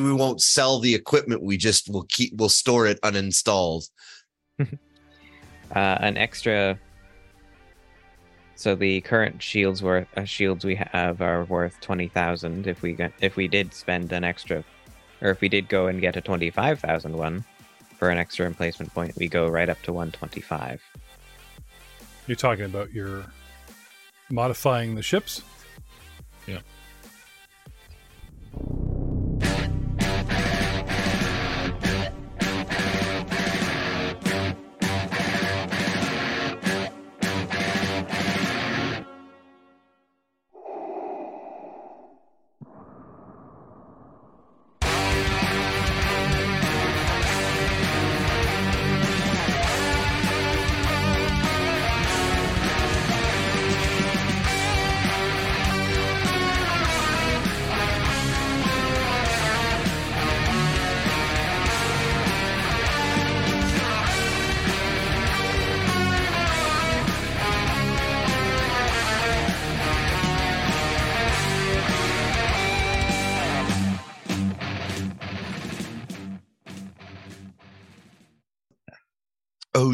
we won't sell the equipment. We just will keep we'll store it uninstalled. Uh, an extra. So the current shields worth uh, shields we have are worth twenty thousand. If we got, if we did spend an extra, or if we did go and get a twenty five thousand one for an extra emplacement point, we go right up to one twenty five. You're talking about your modifying the ships. Yeah.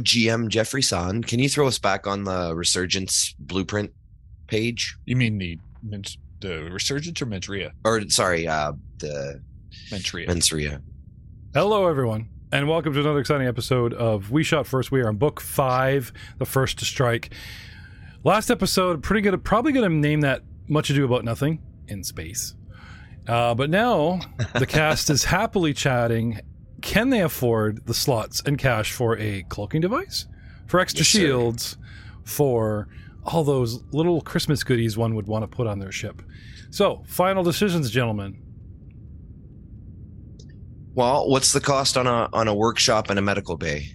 OGM Jeffrey San, can you throw us back on the Resurgence blueprint page? You mean the the Resurgence or Mentria? Or sorry, uh the Mentria. Mensaria. Hello, everyone, and welcome to another exciting episode of We Shot First. We are on book five, the first to strike. Last episode, pretty good. Probably going to name that "Much Ado About Nothing" in space. Uh, but now the cast is happily chatting. Can they afford the slots and cash for a cloaking device, for extra Yes, sir. shields, for all those little Christmas goodies one would want to put on their ship? So, final decisions, gentlemen. Well, what's the cost on a on a workshop and a medical bay?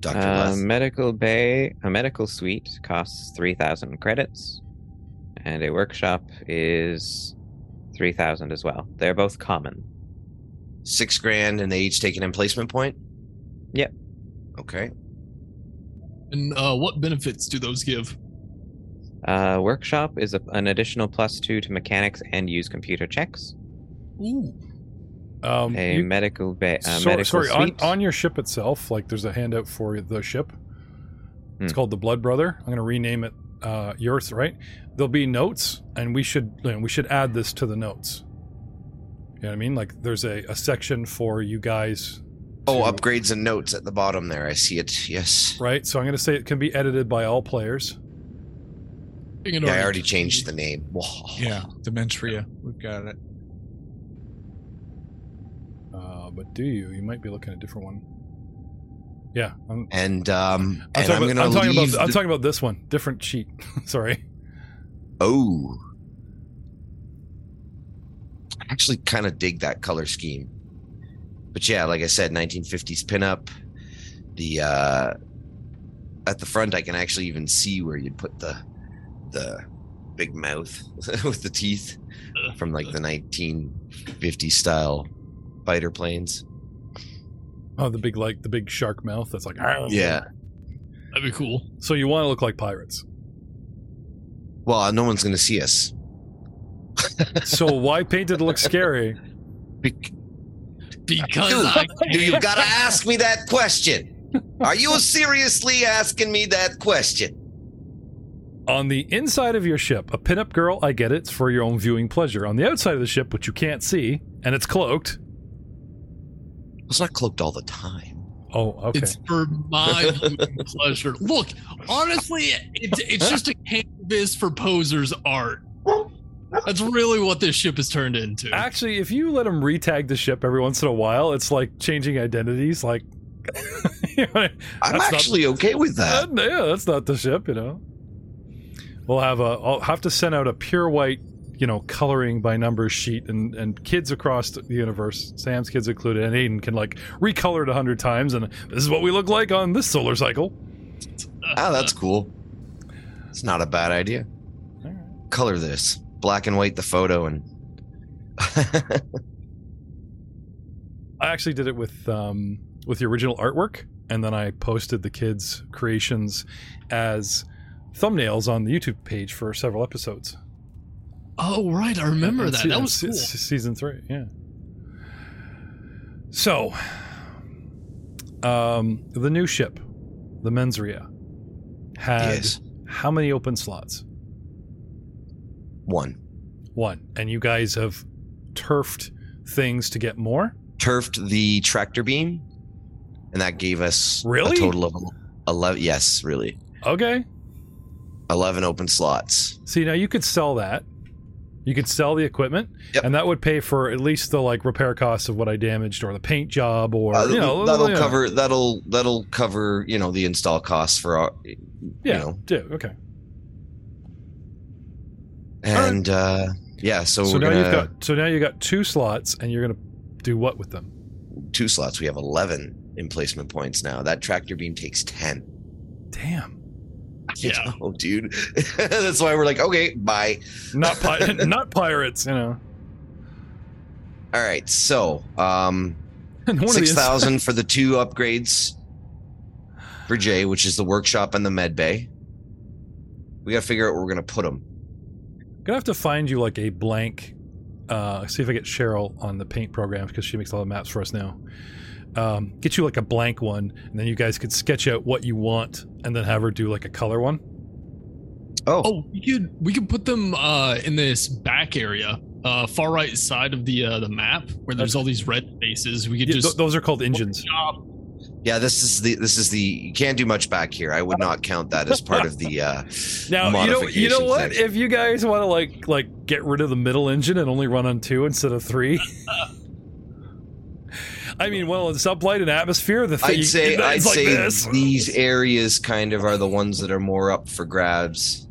Doctor Uh, Les. medical bay, a medical suite costs three thousand credits, and a workshop is three thousand as well. They're both common. Six grand, and they each take an emplacement point. Yep. Okay. And uh, what benefits do those give? Uh, workshop is a, an additional plus two to mechanics and use computer checks. Ooh. Um, A you- medical bay, a So- medical sorry, on, on your ship itself, like there's a handout for the ship. It's Hmm. called the Blood Brother. I'm going to rename it uh, yours, right? There'll be notes, and we should you know, we should add this to the notes. You know what I mean? Like there's a, a section for you guys. Oh, to- upgrades and notes at the bottom there. I see it. Yes. Right. So I'm going to say it can be edited by all players. Yeah, I already changed the name. Whoa. Yeah, the Mentria. We've got it. Uh, but do you? You might be looking at a different one. Yeah, I'm, And um, I'm and talking, I'm about, gonna I'm talking leave. about I'm talking about this one, different sheet. sorry. Oh. I actually kind of dig that color scheme. But yeah, like I said, 1950s pinup. The uh at the front I can actually even see where you'd put the the big mouth with the teeth from like the 1950s style fighter planes. Oh, the big like the big shark mouth. That's like Yeah. That'd be cool. So you want to look like pirates. Well, no one's going to see us. So why paint it look scary? Bec- Because I You've got to ask me that question. Are you seriously asking me that question? On the inside of your ship, a pinup girl, I get it, it's for your own viewing pleasure. On the outside of the ship, which you can't see, and it's cloaked. It's not cloaked all the time. Oh, okay. it's for my viewing pleasure. Look, honestly, it's it's just a canvas for posers art. That's really what this ship has turned into. Actually, if you let them retag the ship every once in a while, it's like changing identities. Like, you know, I'm That's not- actually okay with that. Uh, yeah, that's not the ship, you know. We'll have a. I'll have to send out a pure white, you know, coloring by numbers sheet, and and kids across the universe, Sam's kids included, and Aiden can like recolor it a hundred times, and this is what we look like on this solar cycle. Ah, that's cool. It's not a bad idea. Color this black and white the photo and I actually did it with um with the original artwork, and then I posted the kids' creations as thumbnails on the YouTube page for several episodes. oh right, I remember And that. se- That was se- cool. se- season three. Yeah. So, um, the new ship, the Mensria, had Yes. how many open slots? One. One. And you guys have turfed things to get more? Turfed the tractor beam, and that gave us Really? a total of 11. Yes, really. Okay. 11 open slots. See, now you could sell that. You could sell the equipment, Yep. and that would pay for at least the like repair costs of what I damaged, or the paint job, or Uh, you know, that'll you know. cover that'll that'll cover you know the install costs for our you Yeah, know yeah, okay. And uh yeah so, So we're now gonna you've got so now you've got two slots, and you're gonna do what with them? two slots. We have 11 emplacement points now. That tractor beam takes 10 Damn. Yeah. oh dude. That's why we're like okay bye. Not pi- not pirates, you know. all right so um And one of the- 6000 for the two upgrades for jay which is the workshop and the med bay. We gotta figure out where we're gonna put them Gonna have to find you like a blank. Uh, see if I get Cheryl on the paint program because she makes all the maps for us now. Um, get you like a blank one, and then you guys could sketch out what you want, and then have her do like a color one. oh, Oh, we could we could put them uh in this back area, uh far right side of the uh the map where there's all these red spaces. We could Yeah, th- just those are called engines. Chop. Yeah this is the this is the you can't do much back here i would not count that as part of the uh Now you know you know what? section. If you guys want to like like get rid of the middle engine and only run on two instead of three. I mean, well, in sublight and atmosphere, the thing I'd say it's I'd like say this. these areas kind of are the ones that are more up for grabs.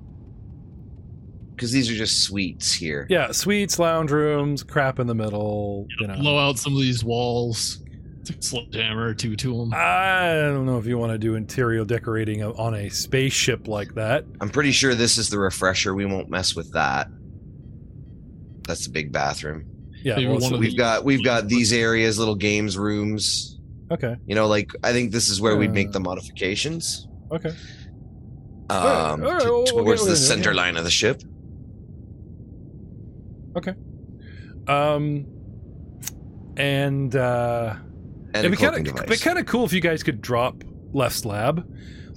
Because these are just suites here. Yeah, suites, lounge rooms, crap in the middle. You know, blow out some of these walls. Take a sledgehammer or two to them. I don't know if you want to do interior decorating on a spaceship like that. I'm pretty sure this is the refresher. We won't mess with that. That's the big bathroom. Yeah, well, so- We've got we've got these areas, little games rooms. okay, You know, like I think this is where we'd make Uh, the modifications. okay. Um, all right, to- well, we'll towards the with it, center yeah. line of the ship. Okay. Um, and uh, And it'd be kind of be kind of cool if you guys could drop Leth's lab,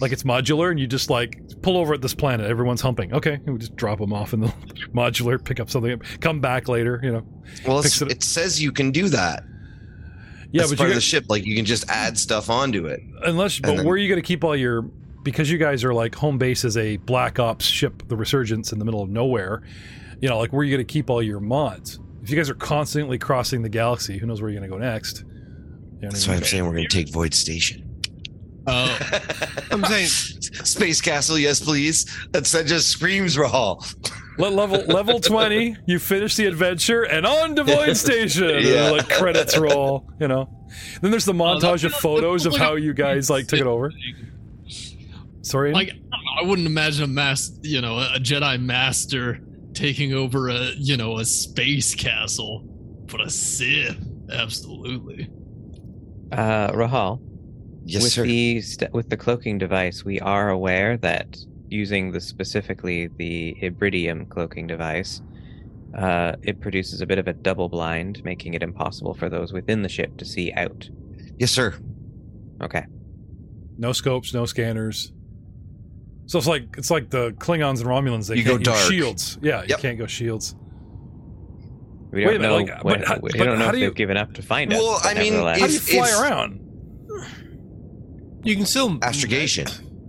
like it's modular, and you just like pull over at this planet. Everyone's humping. Okay, we just drop them off in the modular, pick up something, come back later. You know. well, it- it says you can do that. Yeah, That's but part you of the ship. Like you can just add stuff onto it. unless, but then- where are you going to keep all your? Because you guys are like home base is a black ops ship, the Resurgence, in the middle of nowhere. You know, like where are you going to keep all your mods? If you guys are constantly crossing the galaxy, who knows where you're going to go next? You know That's why I'm saying we're going to take Void Station. Oh, I'm saying Space Castle, yes, please. That's, that just screams Rahal. Le- level level twenty, you finish the adventure and on to Void Station. And Yeah. like credits roll, you know. Then there's the Oh, montage of photos of how you guys like took it over. Sorry, like I, I wouldn't imagine a mass, you know, a Jedi master taking over a, you know, a space castle, but a Sith, absolutely. Uh, Rahal, Yes, with sir. the st- with the cloaking device, we are aware that using the specifically the Hibridium cloaking device, uh, it produces a bit of a double blind, making it impossible for those within the ship to see out. yes, sir. Okay. no scopes, no scanners. So it's like it's like the Klingons and Romulans. They You can't go use dark. shields. Yeah, you can't go shields. We Wait a don't minute, know. like, when, but how- we but don't know how if do you- they've given up to find us. Well, I mean, nevertheless- How do you fly if- around? you can still Astrogation.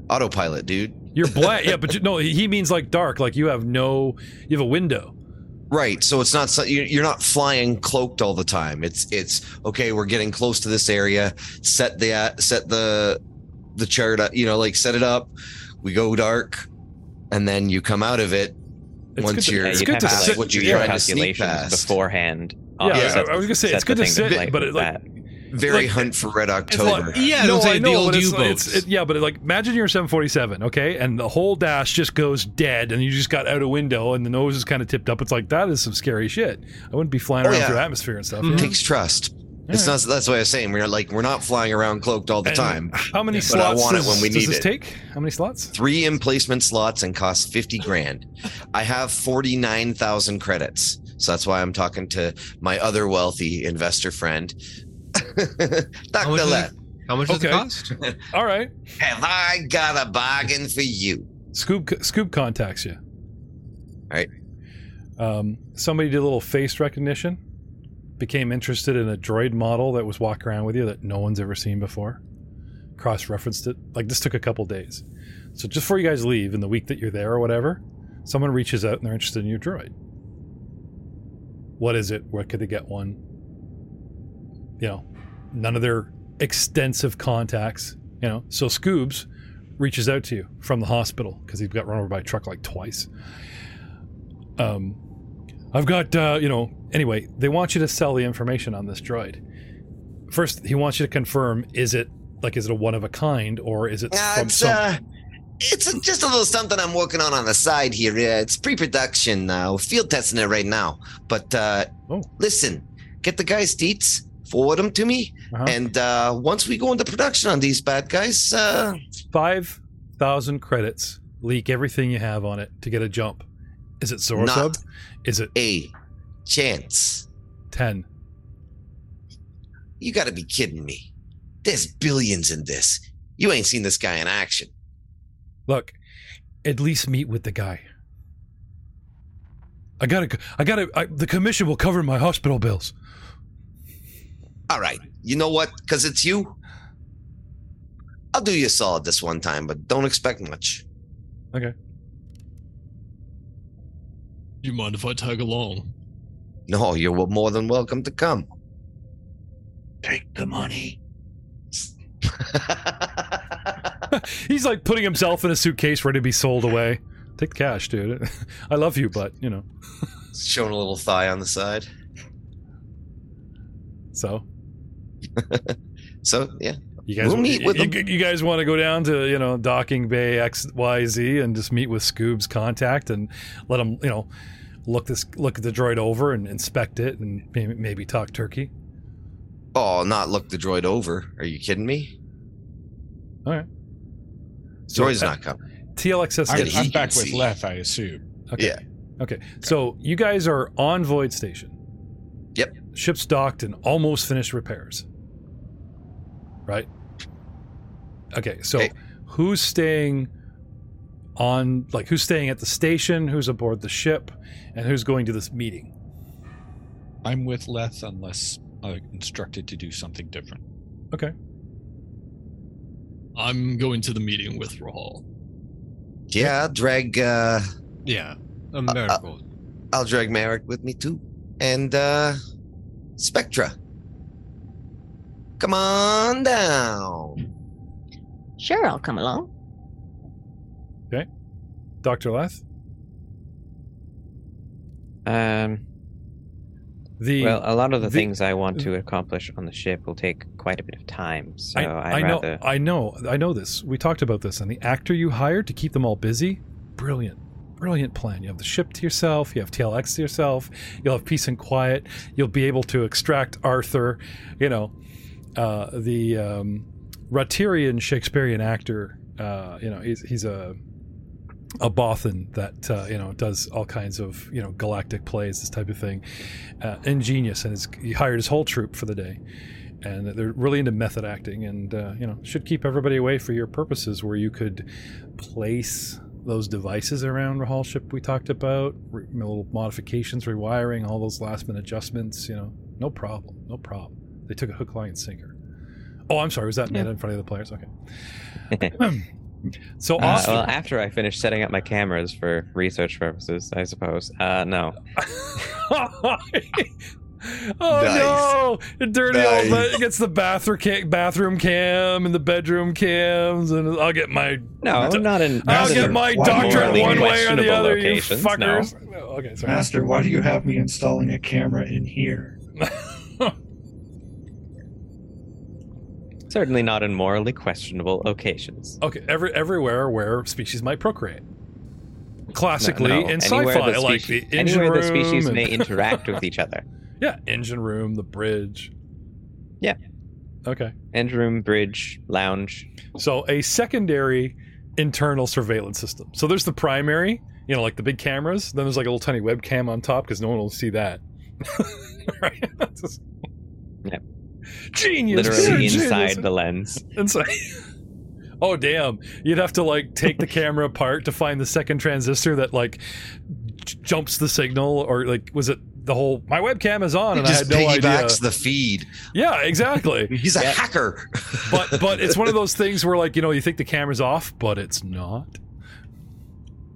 Autopilot, dude. You're black. yeah, but you, no, he means like dark. Like you have no, you have a window. Right. So it's not you- you're not flying cloaked all the time. It's it's okay. We're getting close to this area. Set the uh, set the the chart. up, You know, like set it up. We go dark, and then you come out of it. It's Once good to, you're it's you'd good to to, sit. like, what you're your trying to sneak calculations past. beforehand. Yeah, uh, I- set- I was gonna say, it's good to thing sit, light but it, like- that. Very Like- hunt for Red October. like- Yeah, no, I'm saying I know, the old but it's, U-boats. it's- it- yeah, but like imagine you're a 747, okay, and the whole dash just goes dead, and you just got out a window, and the nose is kind of tipped up. It's like that is some scary shit. I wouldn't be flying Oh, around yeah. through atmosphere and stuff. Mhm. yeah. takes trust. It's Yeah. not. That's what I was saying. We're like we're not flying around cloaked all the And time. How many But I slots want it does, when we does need this it. take? How many slots? Three emplacement slots and cost fifty grand. I have forty nine thousand credits, so that's why I'm talking to my other wealthy investor friend. How much Dr. is Let, How much does Okay. it cost? All right. have I got a bargain for you? Scoop Scoop contacts you. All right. Um, somebody did a little face recognition, became interested in a droid model that was walking around with you that no one's ever seen before. Cross referenced it. Like this took a couple days. So just before you guys leave in the week that you're there or whatever, someone reaches out and they're interested in your droid. What is it? Where could they get one? You know, none of their extensive contacts. You know, so Scoobs reaches out to you from the hospital because he got run over by a truck like twice. Um, I've got uh, you know. Anyway, they want you to sell the information on this droid. First, he wants you to confirm: is it like is it a one of a kind or is it Uh, from it's some? uh, it's just a little something I'm working on on the side here. Yeah, it's pre-production. Uh, we're field testing it right now. But uh, Oh. listen, get the guys' deets, forward them to me, Uh-huh. and uh, once we go into production on these bad guys, uh, Five thousand credits. Leak everything you have on it to get a jump. Is it Zora Not. sub? Is it a chance. ten? You got to be kidding me. There's billions in this. You ain't seen this guy in action. Look, at least meet with the guy. I gotta. I gotta. I, the commission will cover my hospital bills. All right. You know what? Because it's you. I'll do you a solid this one time, but don't expect much. You mind if I tag along? No, you're more than welcome to come. Take the money. He's like putting himself in a suitcase ready to be sold away. Take the cash, dude. I love you, but you know. Showing a little thigh on the side. So So, yeah. you guys, We'll meet with you, him. you guys want to go down to you know docking bay X Y Z and just meet with Scoob's contact and let him you know look this look at the droid over and inspect it and maybe, maybe talk turkey. Oh, not look the droid over. Are you kidding me? All right. So Droid's uh, not coming. TLXS. I'm, Did he I'm back see? with Leth, I assume. Okay. Yeah. Okay. So you guys are on Void Station. Yep. Ship's docked and almost finished repairs. Right? Okay. So Okay. who's staying on like who's staying at the station, who's aboard the ship, and who's going to this meeting? I'm with Leth unless uh, instructed to do something different. Okay. I'm going to the meeting with Rahal. Yeah, I'll drag uh Yeah, a miracle. I'll drag Merrick with me too. And uh Spectra. Come on down. Sure, I'll come along. Dr. Leth? Um, The well, a lot of the, the- things I want to accomplish on the ship will take quite a bit of time. So I, I know. I know I know this. We talked about this and the actor you hired to keep them all busy, brilliant. Brilliant plan. You have the ship to yourself, you have TLX to yourself, you'll have peace and quiet, you'll be able to extract Arthur, you know, uh, the um, Rotarian Shakespearean actor, uh, you know, he's, he's a a Bothan that uh, you know does all kinds of you know galactic plays, this type of thing. Uh, ingenious, and his, he hired his whole troupe for the day, and they're really into method acting, and uh, you know should keep everybody away for your purposes, where you could place those devices around the Hall ship we talked about, re- little modifications, rewiring, all those last minute adjustments. You know, no problem, no problem. They took a hook, line, and sinker. Oh, I'm sorry. Was that Yeah. meta in front of the players? Okay. so Uh, well, after I finish setting up my cameras for research purposes, I suppose. Uh, no. oh Nice. no! The dirty old Nice. ba- gets the bathroom cam, bathroom cam and the bedroom cams, and I'll get my No, not in. I'll not get my Why doctorate one way or the questionable other. You locations, no. fuckers. No, Okay, sorry. Master, why do you have me installing a camera in here? Certainly not in morally questionable locations. Okay, every everywhere where species might procreate. Classically No, no, in sci-fi, the like species- the engine anywhere room. the species and- may interact with each other. yeah, engine room, the bridge. Yeah. Okay. Engine room, bridge, lounge. So a secondary internal surveillance system. So there's the primary, you know, like the big cameras. Then there's like a little tiny webcam on top because no one will see that. right? Just- Yep. Genius. Literally Genius. inside the lens. Inside. Oh damn! You'd have to like take the camera apart to find the second transistor that like j- jumps the signal, or like was it the whole my webcam is on He and I just had no idea. piggybacks the feed. Yeah, exactly. He's a Yeah. hacker. but but it's one of those things where like you know you think the camera's off, but it's not.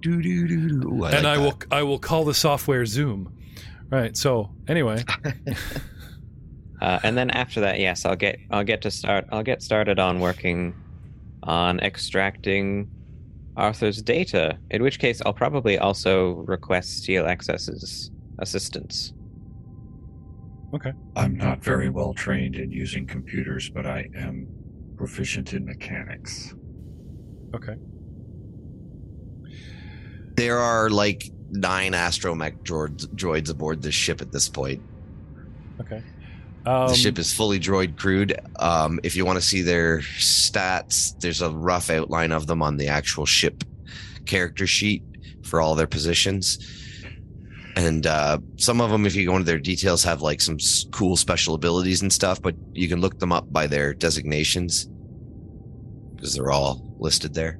do do do do. and I will I will call the software Zoom. Right. So anyway, Uh, and then after that, yes, I'll get I'll get to start I'll get started on working on extracting Arthur's data. In which case, I'll probably also request TLXS's assistance. Okay. I'm not very well trained in using computers, but I am proficient in mechanics. okay. There are like nine astromech droids, droids aboard this ship at this point. Okay. Um, the ship is fully droid crewed. Um, if you want to see their stats, there's a rough outline of them on the actual ship character sheet for all their positions. And uh, some of them, if you go into their details, have like some s- cool special abilities and stuff, but you can look them up by their designations because they're all listed there.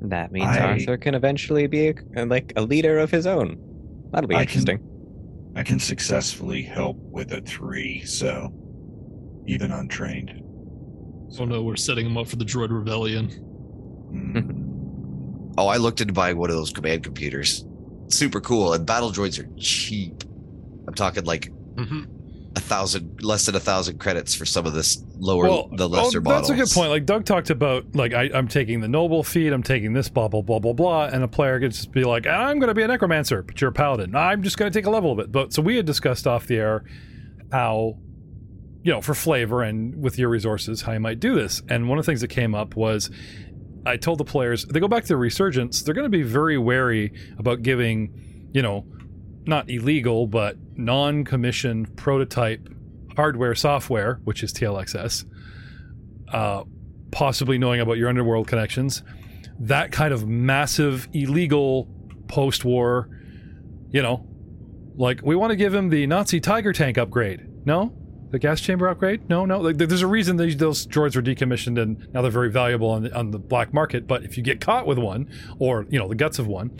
That means I- Arthur can eventually be a, like a leader of his own. That'll be I can- interesting. I can successfully help with a three, so even untrained. Oh no, we're setting him up for the droid rebellion. Mm, Oh, I looked into buying one of those command computers. Super cool. And battle droids are cheap. I'm talking like Mhm. A thousand, less than a thousand credits for some of this lower, well, the oh, lesser oh, models. that's a good point. Like Doug talked about, like I, I'm taking the noble feed, I'm taking this, blah blah blah blah blah, and a player gets to be like, I'm going to be a necromancer, but you're a paladin. I'm just going to take a level of it. But so we had discussed off the air how, you know, for flavor and with your resources, how you might do this. And one of the things that came up was, I told the players they go back to the resurgence, they're going to be very wary about giving, you know, not illegal but non-commissioned prototype hardware software, which is TLXS, uh, possibly knowing about your underworld connections, that kind of massive illegal post-war, you know, like we want to give him the Nazi Tiger tank upgrade. No, the gas chamber upgrade. No, no. Like, there's a reason these those droids were decommissioned and now they're very valuable on the, on the black market. But if you get caught with one, or you know the guts of one,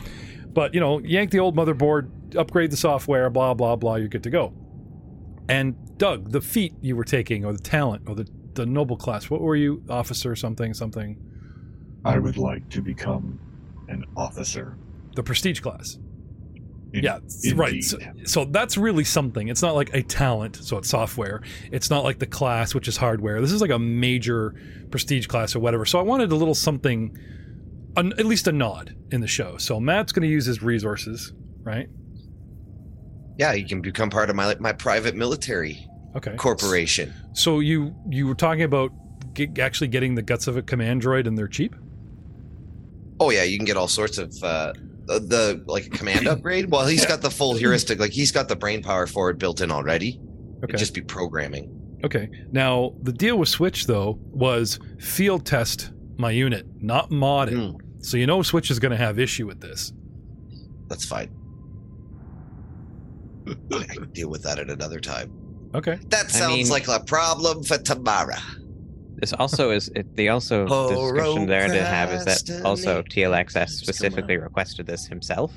but you know yank the old motherboard, upgrade the software, blah blah blah, you're good to go. And Doug, the feat you were taking, or the talent, or the the noble class, what were you, officer, something, something, I would like to become an officer. the prestige class? In- Yeah, s- right. So, so that's really something. It's not like a talent, so it's software. It's not like the class, which is hardware. This is like a major prestige class or whatever. So I wanted a little something, an, at least a nod in the show. So Matt's going to use his resources, right? Yeah, you can become part of my my private military Okay. corporation. So you you were talking about ge- actually getting the guts of a command droid, and they're cheap. Oh yeah, you can get all sorts of uh, the, the like a command upgrade. Well, he's got the full heuristic, like he's got the brain power for it built in already. Okay. It'd just be programming. Okay. Now the deal with Switch though was field test my unit, not mod it. Mm, So you know Switch is going to have issue with this. that's fine. I can deal with that at another time. Okay. That I sounds mean- like a problem for tomorrow. This also is it, the also discussion there to have is that also TLXS specifically requested this himself.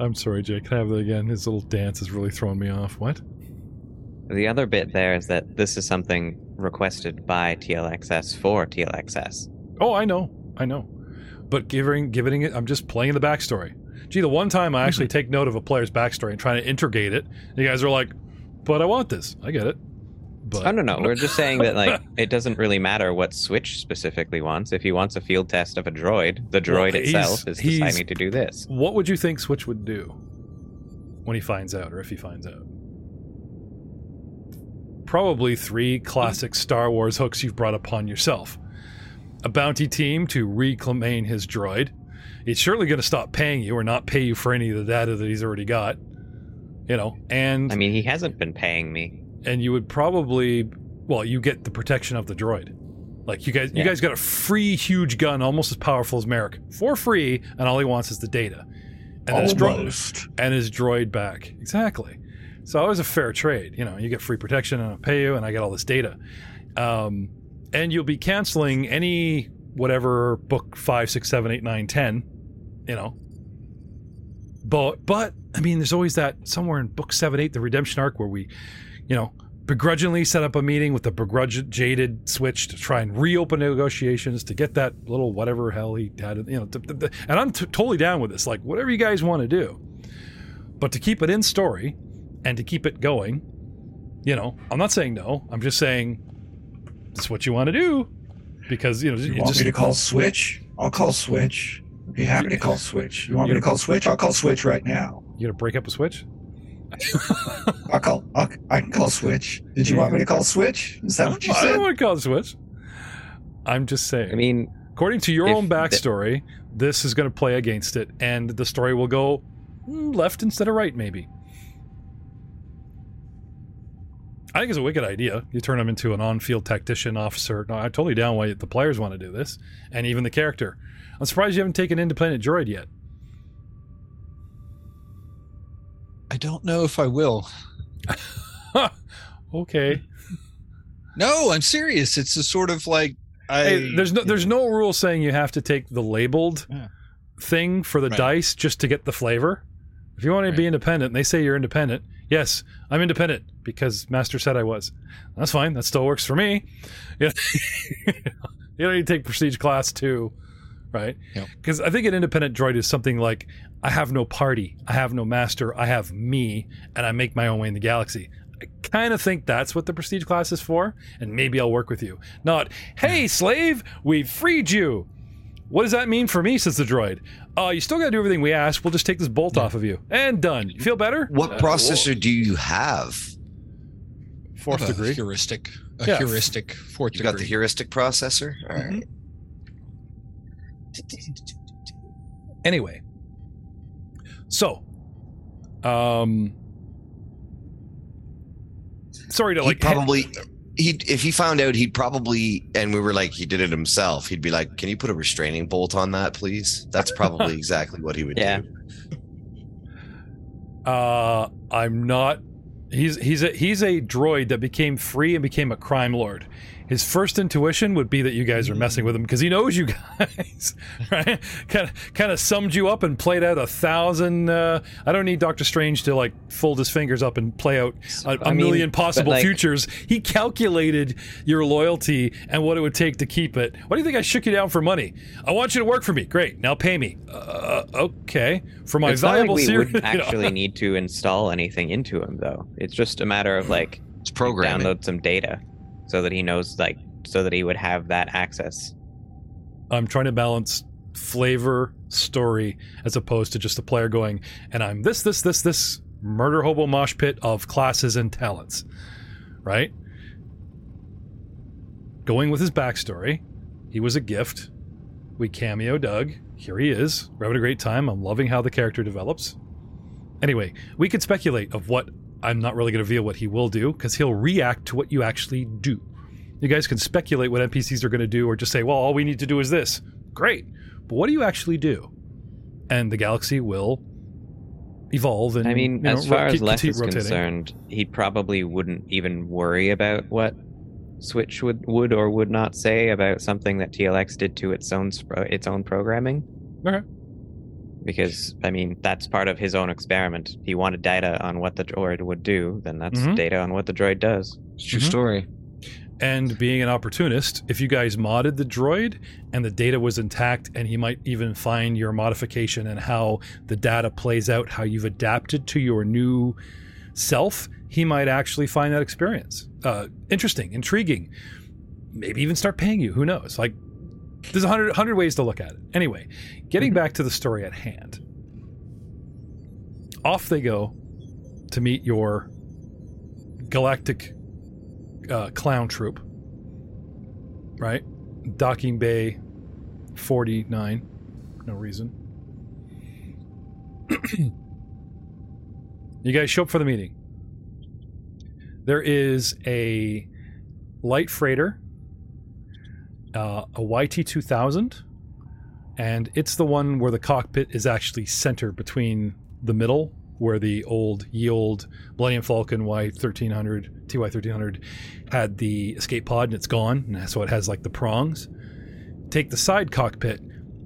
I'm sorry, Jake. Can I have that again? His little dance is really throwing me off. What? The other bit there is that this is something requested by TLXS for TLXS. Oh, I know. I know. But giving giving it, I'm just playing the backstory. Gee, the one time I actually hmm. take note of a player's backstory and trying to integrate it, you guys are like, "But I want this. I get it." But I don't know. we're just saying that like it doesn't really matter what Switch specifically wants. If he wants a field test of a droid, the droid he's- itself is he's- deciding to do this. what would you think Switch would do when he finds out, or if he finds out? Probably three classic Star Wars hooks you've brought upon yourself. A bounty team to reclaim his droid. He's surely going to stop paying you or not pay you for any of the data that he's already got. You know, and I mean, he hasn't been paying me. and you would probably well you get the protection of the droid like you guys you guys got a free huge gun almost as powerful as merrick for free and all he wants is the data and then his droid and his droid back exactly So it was a fair trade. You know, you get free protection and I'll pay you, and I get all this data. Um, and you'll be canceling any whatever book five, six, seven, eight, nine, ten. You know. But but I mean, there's always that somewhere in book seven, eight, the redemption arc, where we, you know, begrudgingly set up a meeting with the begrudged jaded switch to try and reopen negotiations to get that little whatever hell he had. You know, to, to- to- and I'm t- totally down with this. Like whatever you guys want to do, but to keep it in story and to keep it going, you know, I'm not saying no. I'm just saying it's what you want to do because you know You you want just me to call Switch? I'll call Switch. Be happy to call Switch. You want me to call Switch? I'll call Switch right now. you gonna break up a switch. I'll call. I'll, I can call Switch. Did you want me to call Switch? Is that what you I said? don't want to call it switch. I'm just saying. I mean, According to your own the- backstory, this is going to play against it, and the story will go mm, left instead of right, maybe. I think it's a wicked idea. You turn him into an on-field tactician officer. No, I'm totally down why the players want to do this, and even the character. I'm surprised you haven't taken independent droid yet. I don't know if I will. Okay. No, I'm serious. It's a sort of like I. Hey, there's no there's no rule saying you have to take the labeled Yeah. thing for the Right. dice just to get the flavor. If you want to be independent, and they say you're independent. Yes, I'm independent because Master said I was. That's fine. That still works for me. You you don't need to take Prestige Class two, right? Yep. Because I think an independent droid is something like I have no party, I have no master, I have me, and I make my own way in the galaxy. I kind of think that's what the prestige class is for, and maybe I'll work with you. Not, hey, slave, we've freed you. What does that mean for me? Says the droid. Uh, you still got to do everything we asked. We'll just take this bolt off of you, and done. You feel better? What Uh, processor do you have? Fourth a degree. heuristic. A Yeah. heuristic fourth You got the heuristic processor? All right. Anyway, so, um, sorry to He like probably he if he found out he'd probably and we were like he did it himself he'd be like can you put a restraining bolt on that please that's probably exactly what he would Yeah. do Uh, I'm not. He's he's a he's a droid that became free and became a crime lord. His first intuition would be that you guys are messing with him because he knows you guys, right? Kind of kind of summed you up and played out a thousand. Uh, I don't need Doctor Strange to like fold his fingers up and play out a, mean, million but, possible like- futures. He calculated your loyalty and what it would take to keep it. What do you think I shook you down for money? I want you to work for me. Great, now pay me. Uh, okay, for my it's not like valuable we series. wouldn't you know. actually need to install anything into him, though. It's just a matter of like it's programming download some data so that he knows, like, so that he would have that access. I'm trying to balance flavor, story, as opposed to just the player going, and I'm this, this, this, this murder hobo mosh pit of classes and talents, right? Going with his backstory, he was a gift. We cameo Doug. Here he is. We're having a great time. I'm loving how the character develops. Anyway, we could speculate of what I'm not really going to reveal what he will do because he'll react to what you actually do. You guys can speculate what NPCs are going to do or just say, well, all we need to do is this. Great. But what do you actually do? And the galaxy will evolve and I mean, you know, as far ro- as Les is rotating. concerned, he probably wouldn't even worry about what Switch would, would or would not say about something that TLX did to its own its own programming. Okay. Because I mean, that's part of his own experiment. He wanted data on what the droid would do, then that's Mhm. data on what the droid does. it's a true Mhm. story And being an opportunist, if you guys modded the droid and the data was intact, and he might even find your modification and how the data plays out, how you've adapted to your new self, he might actually find that experience uh, interesting, intriguing. Maybe even start paying you. Who knows? Like, there's a hundred, hundred ways to look at it. Anyway, getting back to the story at hand. Off they go to meet your galactic uh, clown troop. Right? Docking Bay 49. No reason. you guys show up for the meeting. There is a light freighter, uh, a YT 2000, and it's the one where the cockpit is actually center between the middle where the old ye old Millennium Falcon Y1300 TY1300 had the escape pod and it's gone, and so it has like the prongs. Take the side cockpit,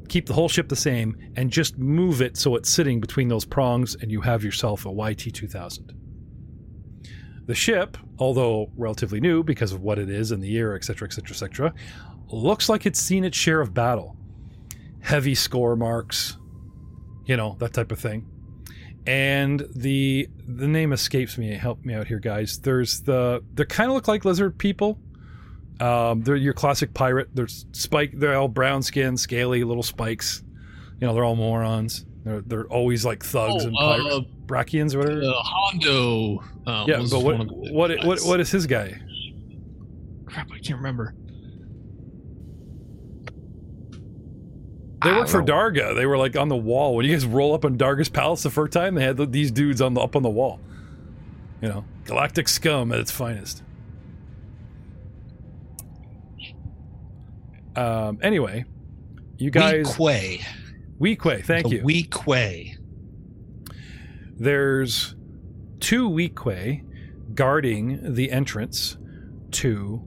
keep the whole ship the same, and just move it so it's sitting between those prongs, and you have yourself a YT2000. The ship, although relatively new because of what it is and the year, etc., etc., etc., looks like it's seen its share of battle. Heavy score marks, you know, that type of thing. And the the name escapes me. Help me out here, guys. There's the they kind of look like lizard people. Um, they're your classic pirate. They're spike. They're all brown skin, scaly, little spikes. You know, they're all morons. They're they're always like thugs Oh, and uh. Brachians or whatever. Uh, Hondo. Uh, yeah, but what what what what is his guy? Crap, I can't remember. They worked for know. Darga. They were like on the wall. When you guys roll up on Darga's palace the first time, they had these dudes on the up on the wall. You know, galactic scum at its finest. Um. Anyway, you guys, Weequay. Weequay, thank The you. Weequay. There's two Weequay guarding the entrance to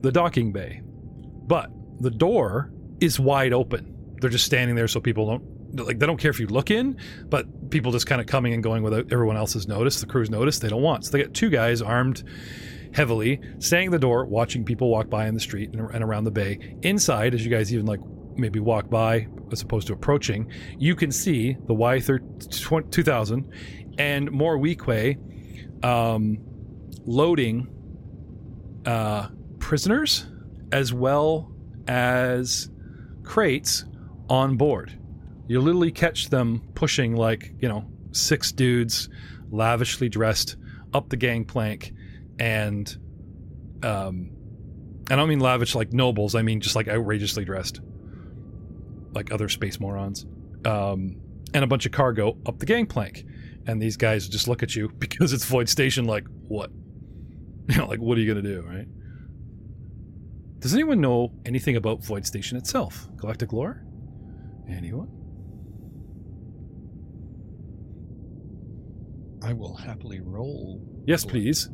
the docking bay, but the door is wide open. They're just standing there so people don't like they don't care if you look in, but people just kind of coming and going without everyone else's notice. The crew's notice they don't want. So they got two guys armed heavily, standing at the door, watching people walk by in the street and, and around the bay. Inside, as you guys even like maybe walk by as opposed to approaching, you can see the Y 2000 and more Weequay um, loading uh, prisoners as well as crates on board. You literally catch them pushing like, you know, six dudes lavishly dressed up the gangplank and um I don't mean lavish like nobles, I mean just like outrageously dressed. Like other space morons. Um and a bunch of cargo up the gangplank. And these guys just look at you because it's Void Station like, what? You know, like what are you gonna do, right? Does anyone know anything about Void Station itself? Galactic lore? Anyone? I will happily roll. Yes, please.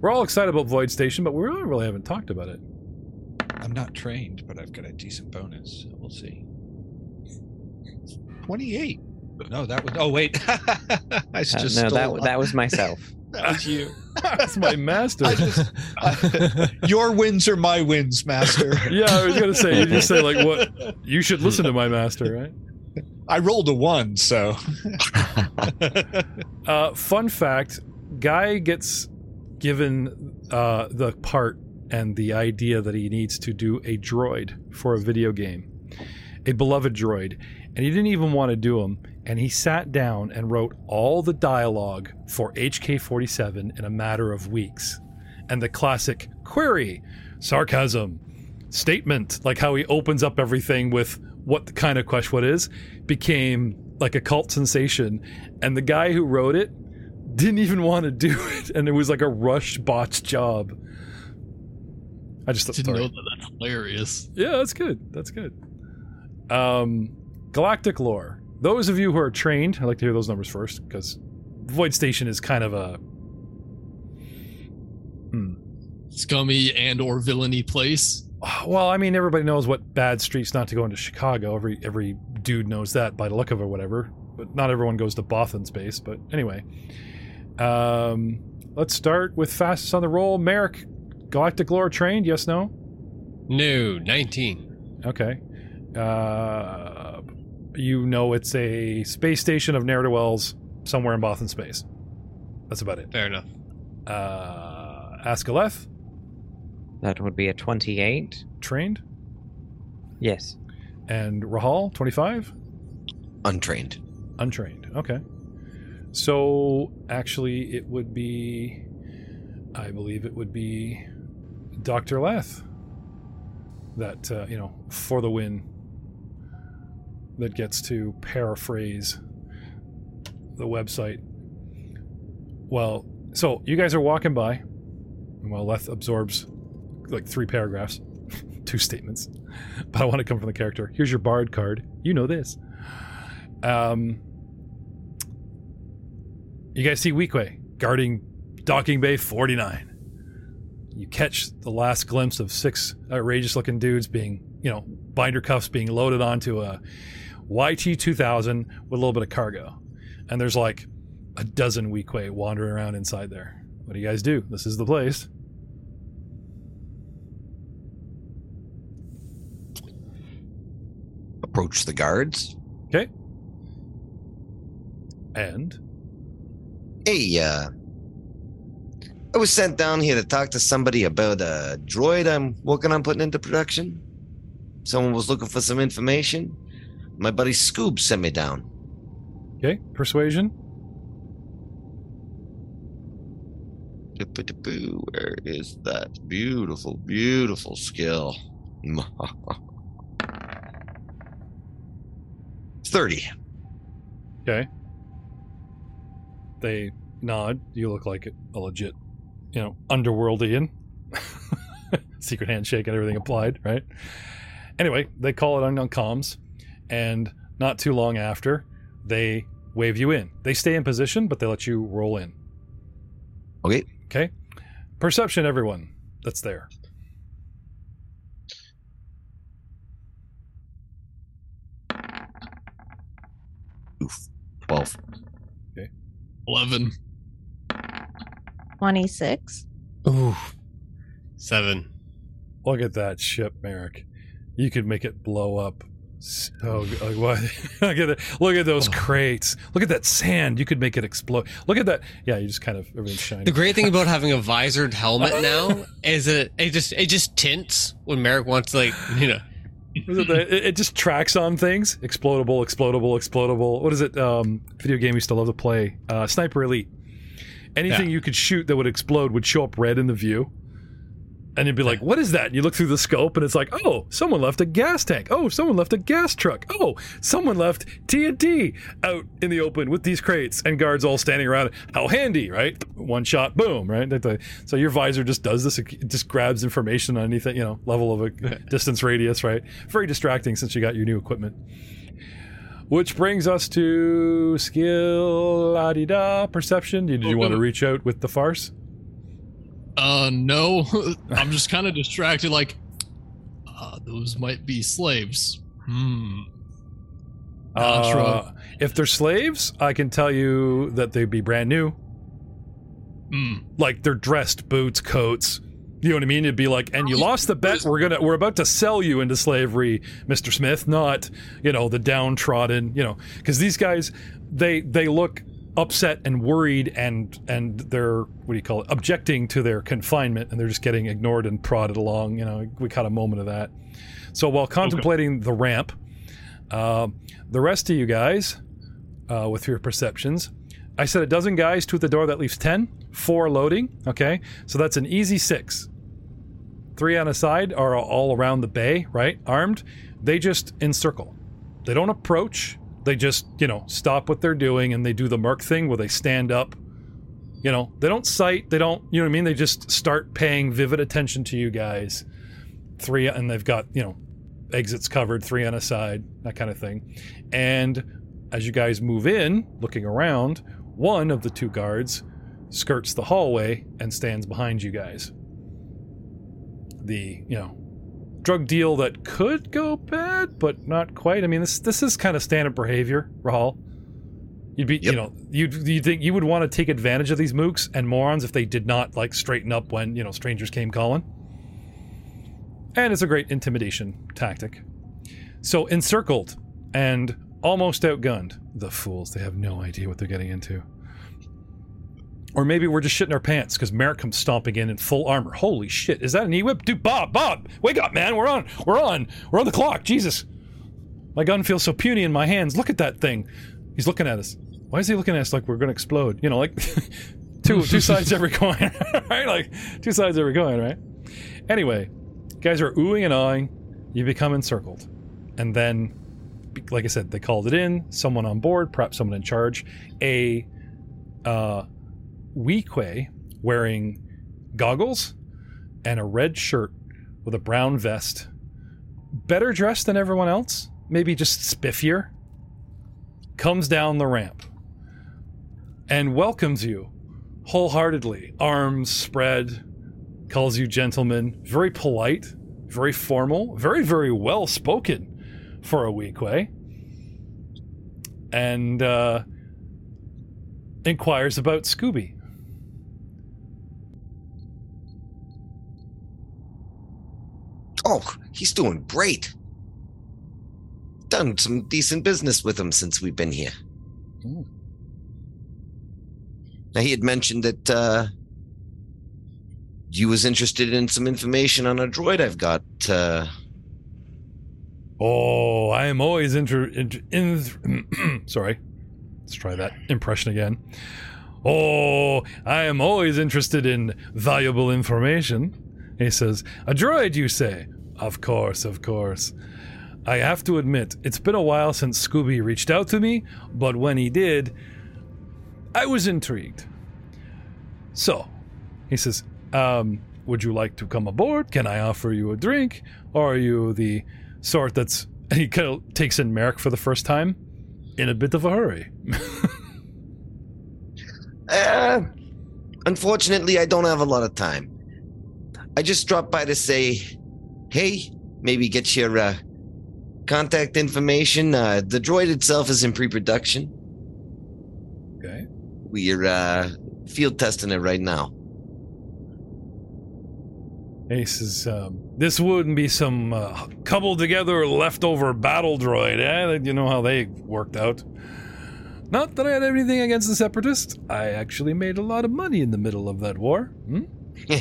We're all excited about Void Station, but we really, really haven't talked about it. I'm not trained, but I've got a decent bonus. So we'll see. 28. No, that was. Oh, wait. I Uh, just no, stole- that that was myself. That was you. That's my master. I just, your wins are my wins, master. yeah, I was gonna say you just say like what you should listen to my master, right? I rolled a one, so. Uh, fun fact: Guy gets given uh, the part and the idea that he needs to do a droid for a video game, a beloved droid, and he didn't even want to do them. And he sat down and wrote all the dialogue for HK47 in a matter of weeks, and the classic query, sarcasm, statement, like how he opens up everything with what the kind of question what is, became like a cult sensation. And the guy who wrote it didn't even want to do it, and it was like a rushed, botched job. I just Didn't know that. That's hilarious. Yeah, that's good. That's good. Um, galactic lore. Those of you who are trained, I'd like to hear those numbers first because Void Station is kind of a. Hmm. Scummy and or villainy place. Well, I mean, everybody knows what bad streets not to go into Chicago. Every every dude knows that by the look of it, or whatever. But not everyone goes to Bothan space. But anyway, um, let's start with fastest on the roll. Merrick, Galactic lore trained? Yes, no. No, 19. Okay. Uh, you know it's a space station of ne'er do wells somewhere in Bothan space. That's about it. Fair enough. Uh, Askaleth, That would be a 28. trained, Yes. and Rahal, twenty-five. Untrained. Untrained. Okay. So actually, it would be, I believe it would be Dr. Leth that, uh, you know, for the win, that gets to paraphrase the website. Well, so you guys are walking by, and while Leth absorbs like three paragraphs, two statements, but I want to come from the character. Here's your bard card. You know this. Um, You guys see Weequay guarding docking bay 49. You catch the last glimpse of six outrageous looking dudes being, you know, binder cuffs being loaded onto a YT 2000 with a little bit of cargo. And there's like a dozen Weequay wandering around inside there. What do you guys do? This is the place. Approach the guards. Okay. And Hey, uh, I was sent down here to talk to somebody about a droid I'm working on putting into production. Someone was looking for some information. My buddy Scoob sent me down. okay, persuasion. Where is that beautiful, beautiful skill? 30. Okay. They nod. You look like a legit, you know, underworldian. Secret handshake and everything applied, right? Anyway, they call it on, on comms, and not too long after, they wave you in. They stay in position, but they let you roll in. Okay. Okay. Perception, everyone that's there. Oof. 12. 11. 26. Ooh. Seven. Look at that ship, Merrick. You could make it blow up. So like what? look at it. Look at those crates. Look at that sand. You could make it explode. Look at that. Yeah, you just kind of everything's shining. The great thing about having a visored helmet now is that it just it just tints when Merrick wants to like you know it, it, it just tracks on things. Explodable, explodable, explodable. What is it? Um, video game we used to love to play. Uh, Sniper Elite. Anything you could shoot that would explode would show up red in the view. And you'd be like, what is that? And you look through the scope and it's like, oh, someone left a gas tank. Oh, someone left a gas truck. Oh, someone left TNT out in the open with these crates and guards all standing around. How handy, right? One shot, boom, right? So your visor just does this. It just grabs information on anything, you know, level of a distance radius, right? Very distracting since you got your new equipment. Which brings us to skill la di da perception. Did you want to reach out with the farce? Uh, no. I'm just kind of distracted, like, uh, those might be slaves. Hmm. Uh, if they're slaves, I can tell you that they'd be brand new. Hmm. Like they're dressed, boots, coats. You know what I mean? It'd be like, and you lost the bet. We're gonna, we're about to sell you into slavery, Mister Smith. Not, you know, the downtrodden. You know, because these guys, they they look upset and worried, and and they're what do you call it? Objecting to their confinement, and they're just getting ignored and prodded along. You know, we caught a moment of that. So while contemplating the ramp, uh, the rest of you guys, uh, with your perceptions, I said a dozen guys, two at the door, that leaves 10. Four loading, okay? So that's an easy six. Three on a side are all around the bay, right? Armed. They just encircle. They don't approach. They just, you know, stop what they're doing and they do the Merc thing where they stand up. You know, they don't sight, they don't, you know what I mean? They just start paying vivid attention to you guys. Three, and they've got, you know, exits covered, three on a side, that kind of thing. And as you guys move in, looking around, one of the two guards skirts the hallway and stands behind you guys. The, you know, drug deal that could go bad, but not quite. I mean, this this is kind of standard behavior, Rahal. You'd be, you know, you'd you think you would want to take advantage of these mooks and morons if they did not like straighten up when you know strangers came calling. And it's a great intimidation tactic. So encircled and almost outgunned. The fools, they have no idea what they're getting into. Or maybe we're just shitting our pants because Merrick comes stomping in in full armor. Holy shit, is that an E-Web? Dude, Bob, Bob, wake up, man. We're on. We're on. We're on the clock. Jesus. My gun feels so puny in my hands. Look at that thing. He's looking at us. Why is he looking at us like we're to explode? You know, like two two sides every coin, right? Like two sides every coin, right? Anyway, guys are oohing and awing. You become encircled. And then, like I said, they called it in. Someone on board, perhaps someone in charge. A uh, Weequay wearing goggles and a red shirt with a brown vest. Better dressed than everyone else, maybe just spiffier. Comes down the ramp. and welcomes you wholeheartedly, arms spread, calls you gentlemen, very polite, very formal, very, very well spoken for a Weequay, and uh, inquires about Scooby. Oh, he's doing great. Done some decent business with him since we've been here. Ooh. Now he had mentioned that uh, you was interested in some information on a droid I've got. Uh, Oh, I am always inter- in, in sorry. Let's try that impression again. Oh, I am always interested in valuable information. He says, "A droid, you say? Of course, of course. I have to admit, it's been a while since Scooby reached out to me, but when he did, I was intrigued. So, he says, um, would you like to come aboard? Can I offer you a drink? Or are you the sort that's he kind of takes in Merrick for the first time in a bit of a hurry. uh, unfortunately, I don't have a lot of time. I just dropped by to say, hey, maybe get your uh, contact information. Uh, the droid itself is in pre-production. Okay. We're uh, field testing it right now. He says, um, "This wouldn't be some uh, cobbled together leftover battle droid, eh? You know how they worked out. Not that I had anything against the separatists. I actually made a lot of money in the middle of that war. Hmm?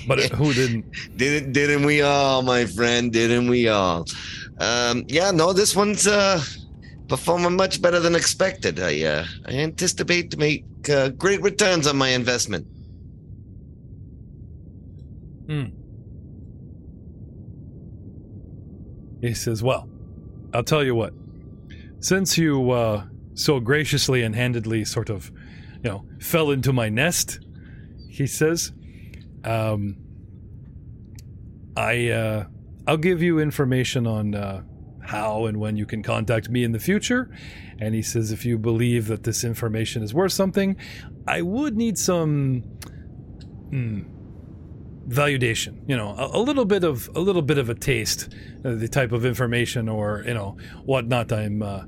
But who didn't? didn't didn't we all, my friend? Didn't we all? Um, yeah, no, this one's uh, performing much better than expected. I uh, I anticipate to make uh, great returns on my investment. Hmm. He says, Well, I'll tell you what. Since you uh, so graciously and handedly sort of, you know, fell into my nest, he says, um, I, uh, I'll give you information on uh, how and when you can contact me in the future. And he says, if you believe that this information is worth something, I would need some. Hmm, validation you know a, a, little bit of a little bit of a taste uh, the type of information or you know whatnot i'm uh,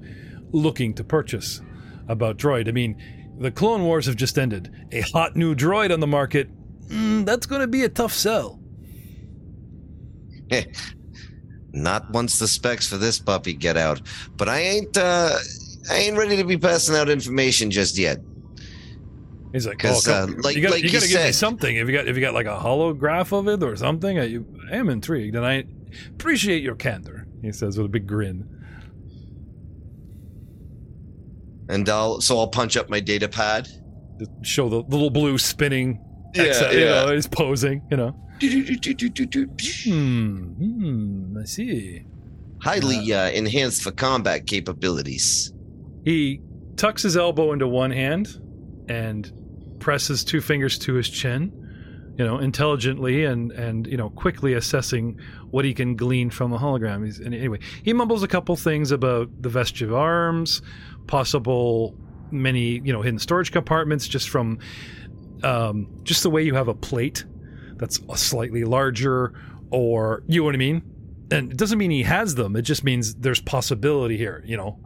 looking to purchase about droid i mean the clone wars have just ended a hot new droid on the market mm, that's going to be a tough sell not once the specs for this puppy get out but i ain't uh i ain't ready to be passing out information just yet He's like, Because, oh, uh, like- you gotta, like you you gotta give me said- something. If you got, if you got like a holograph of it or something, I, you, I am intrigued, and I appreciate your candor. He says with a big grin. and i'll so i'll punch up my data pad Just show the little blue spinning. Yeah, X- You know, he's posing. You know. Hmm. Hmm. I see. highly uh, enhanced for combat capabilities He tucks his elbow into one hand and presses two fingers to his chin, you know, intelligently and and you know quickly assessing what he can glean from the hologram. He's, and anyway, he mumbles a couple things about the vestige of arms, possible many you know hidden storage compartments just from um, just the way you have a plate that's slightly larger, or you know what I mean. And it doesn't mean he has them. It just means there's possibility here. You know,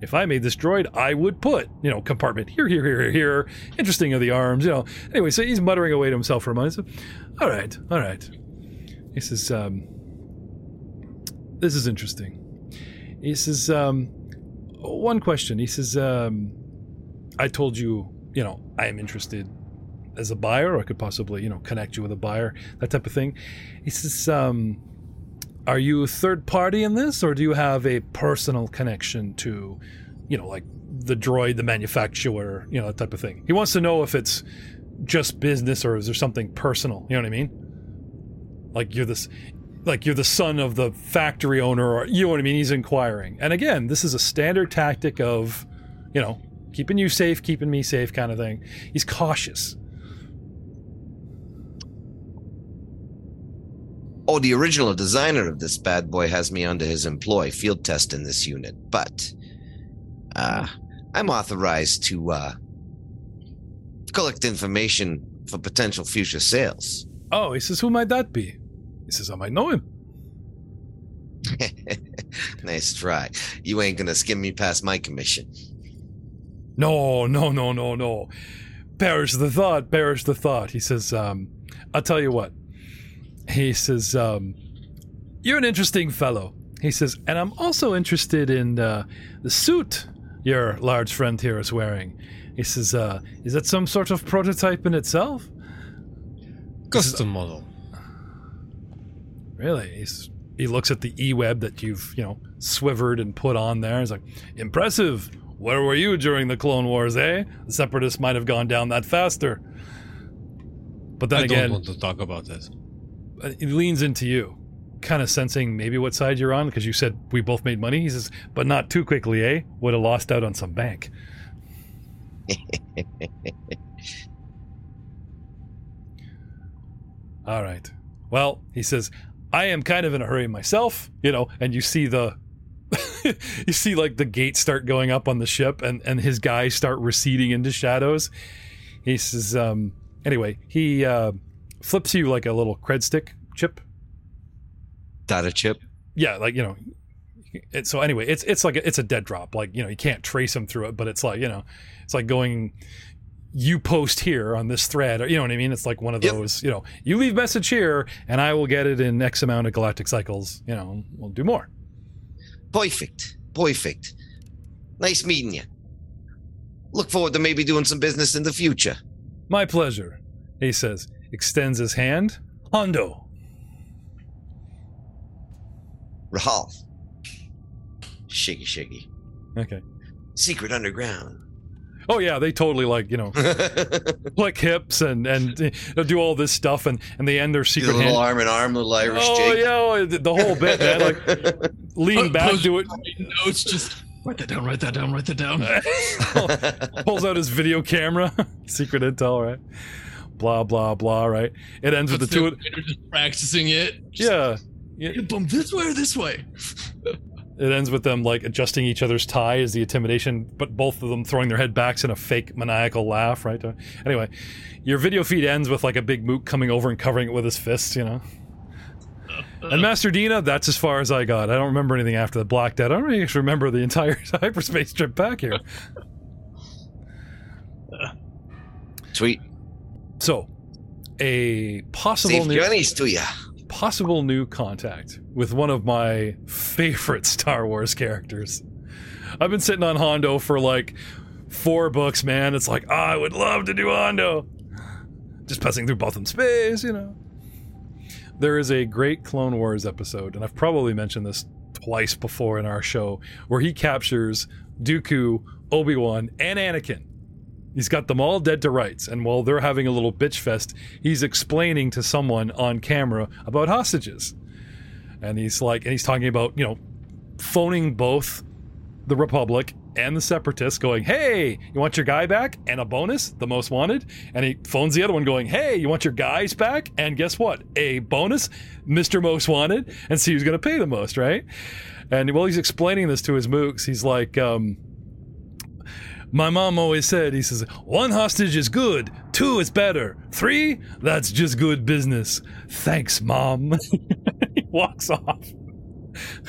if I made this droid, I would put, you know, compartment here, here, here, here, here. Interesting of the arms, you know. Anyway, so he's muttering away to himself for a moment. So, all right, all right. He says, um, this is interesting. He says, um, one question. He says, um, I told you, you know, I am interested as a buyer, or I could possibly, you know, connect you with a buyer, that type of thing. He says, um, are you a third party in this, or do you have a personal connection to, you know, like the droid, the manufacturer, you know, that type of thing? He wants to know if it's just business or is there something personal? You know what I mean? Like you're this, like you're the son of the factory owner, or you know what I mean? He's inquiring, and again, this is a standard tactic of, you know, keeping you safe, keeping me safe, kind of thing. He's cautious. Oh, the original designer of this bad boy has me under his employ, field testing this unit. But uh, I'm authorized to uh, collect information for potential future sales. Oh, he says, who might that be? He says, I might know him. nice try. You ain't gonna skim me past my commission. No, no, no, no, no. Perish the thought, perish the thought. He says, um, I'll tell you what. He says, um, You're an interesting fellow. He says, and I'm also interested in uh, the suit your large friend here is wearing. He says, uh, Is that some sort of prototype in itself? Custom model. Really? He's, he looks at the e-web that you've, you know, swivered and put on there. He's like, impressive. Where were you during the Clone Wars, eh? The Separatists might have gone down that faster. But then I again, don't want to talk about this. He leans into you, kind of sensing maybe what side you're on because you said we both made money. He says, but not too quickly, eh? Would have lost out on some bank. All right. Well, he says, I am kind of in a hurry myself, you know, and you see the you see like the gates start going up on the ship and and his guys start receding into shadows. He says, um anyway, he uh flips you like a little cred stick chip. Data chip. Yeah, like, you know, it, so anyway, it's it's like a, it's a dead drop. Like, you know, you can't trace him through it, but it's like, you know, it's like going you post here on this thread, or you know what I mean? It's like one of Yep. those, you know, you leave message here and I will get it in X amount of galactic cycles, you know, we'll do more. Perfect. Perfect. Nice meeting you. Look forward to maybe doing some business in the future. My pleasure, he says, extends his hand. Hondo. Rahal. Shiggy shiggy. Okay. Secret underground. Oh yeah, they totally like, you know, flick hips and and they'll do all this stuff and and they end their Do the secret little hand. arm in arm, little Irish Oh jig. yeah, oh, the, the whole bit, man. Like lean Po- back, post- do it. Notes just write that down, write that down, write that down. pulls out his video camera, secret intel, right? Blah blah blah, right? It ends with the two. They're just practicing it. Just, Yeah, yeah. Boom, this way or this way? It ends with them like adjusting each other's tie as the intimidation, but both of them throwing their head backs in a fake maniacal laugh, right? Anyway, your video feed ends with like a big mook coming over and covering it with his fists, you know. And Master Dena, that's as far as I got. I don't remember anything after the Black Dead. I don't really remember the entire hyperspace trip back here. Sweet. So, a possible new journeys to ya. possible new contact with one of my favorite Star Wars characters. I've been sitting on Hondo for like four books, man. It's like, ah, I would love to do Hondo. Just passing through Bothan space, you know. There is a great Clone Wars episode, and I've probably mentioned this twice before in our show, where he captures Dooku, Obi Wan, and Anakin. He's got them all dead to rights, and while they're having a little bitch fest, he's explaining to someone on camera about hostages. And he's like, and he's talking about, you know, phoning both the Republic and the Separatists, going, Hey, you want your guy back? And a bonus, the most wanted. And he phones the other one, going, Hey, you want your guys back? And guess what? A bonus, Mr. Most Wanted, and see who's going to pay the most, right? And while he's explaining this to his mooks, he's like, um, my mom always said, he says, one hostage is good, two is better, three, that's just good business. Thanks, mom. he walks off.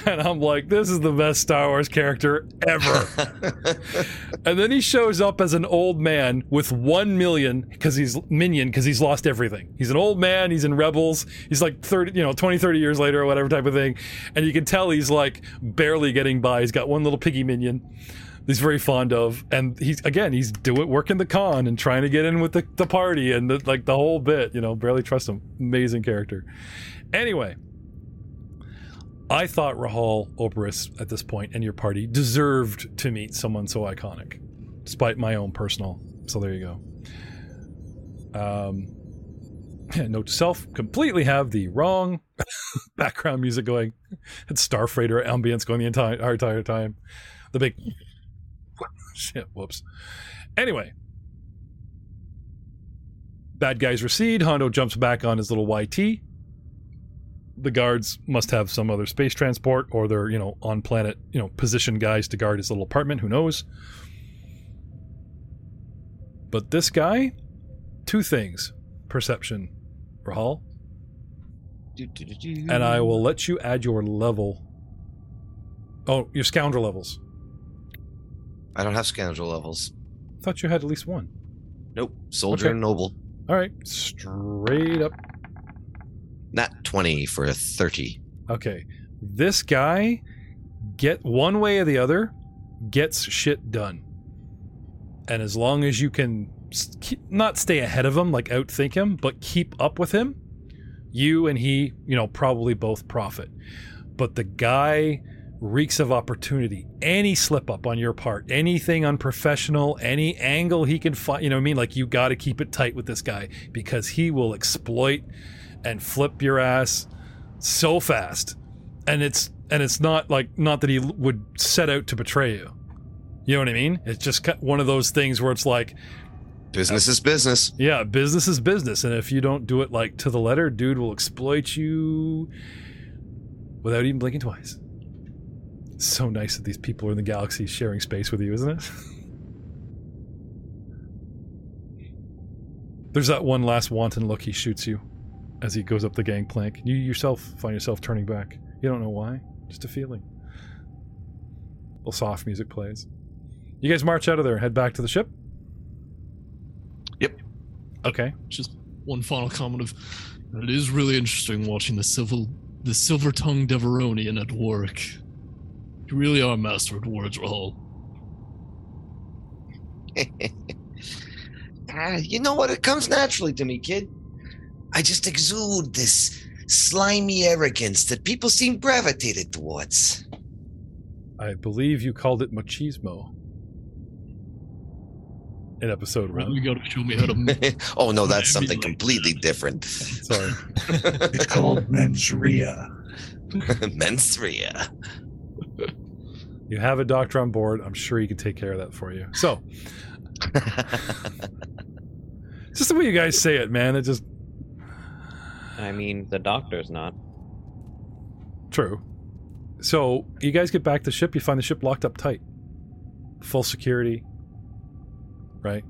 And I'm like, this is the best Star Wars character ever. and then he shows up as an old man with one million because he's minion because he's lost everything. He's an old man. He's in Rebels. He's like 30, you know, 20, 30 years later or whatever type of thing. And you can tell he's like barely getting by. He's got one little piggy minion he's very fond of and he's again he's doing working the con and trying to get in with the, the party and the, like the whole bit you know barely trust him. Amazing character. Anyway i thought rahal oberus at this point and your party deserved to meet someone so iconic despite my own personal so there you go. Um note to self completely have the wrong background music going. It's starfreighter ambience going the entire, entire time. The big shit whoops. Anyway. Bad guys recede. Hondo jumps back on his little yt the guards must have some other space transport or they're you know on planet you know position guys to guard his little apartment. Who knows? But this guy two things. Perception, Rahal, and I will let you add your level. Oh, your scoundrel levels. I don't have scoundrel levels. Thought you had at least one. Nope. Soldier Okay. and noble. All right, straight up. Not 20 for a 30. Okay, this guy get one way or the other gets shit done, and as long as you can keep, not stay ahead of him, like outthink him, but keep up with him, you and he, you know, probably both profit. But the guy reeks of opportunity. Any slip up on your part, anything unprofessional, any angle he can find, you know what I mean? Like you got to keep it tight with this guy because he will exploit and flip your ass so fast. And it's and it's not like not that he would set out to betray you. You know what I mean? It's just one of those things where it's like, Business is business. yeah, business is business, and if you don't do it like to the letter, dude will exploit you without even blinking twice. So nice that these people are in the galaxy sharing space with you, isn't it? There's that one last wanton look he shoots you as he goes up the gangplank. You yourself find yourself turning back. You don't know why, just a feeling. little soft music plays. You guys march out of there head back to the ship. Yep. Okay. Just one final comment of it is really interesting watching the silver the silver tongued Devaronian at work. You really are a master at words, Rahul. Ah, you know what? It comes naturally to me, kid. I just exude this slimy arrogance that people seem gravitated towards. I believe you called it machismo in episode Really one. gotta show me how to oh no, that's something completely different. Sorry. It's called mensria. Menstria. You have a doctor on board. I'm sure he can take care of that for you. So, just the way you guys say it, man. It just I mean, the doctor's not. true. So, you guys get back to the ship. You find the ship locked up tight, full security. Right.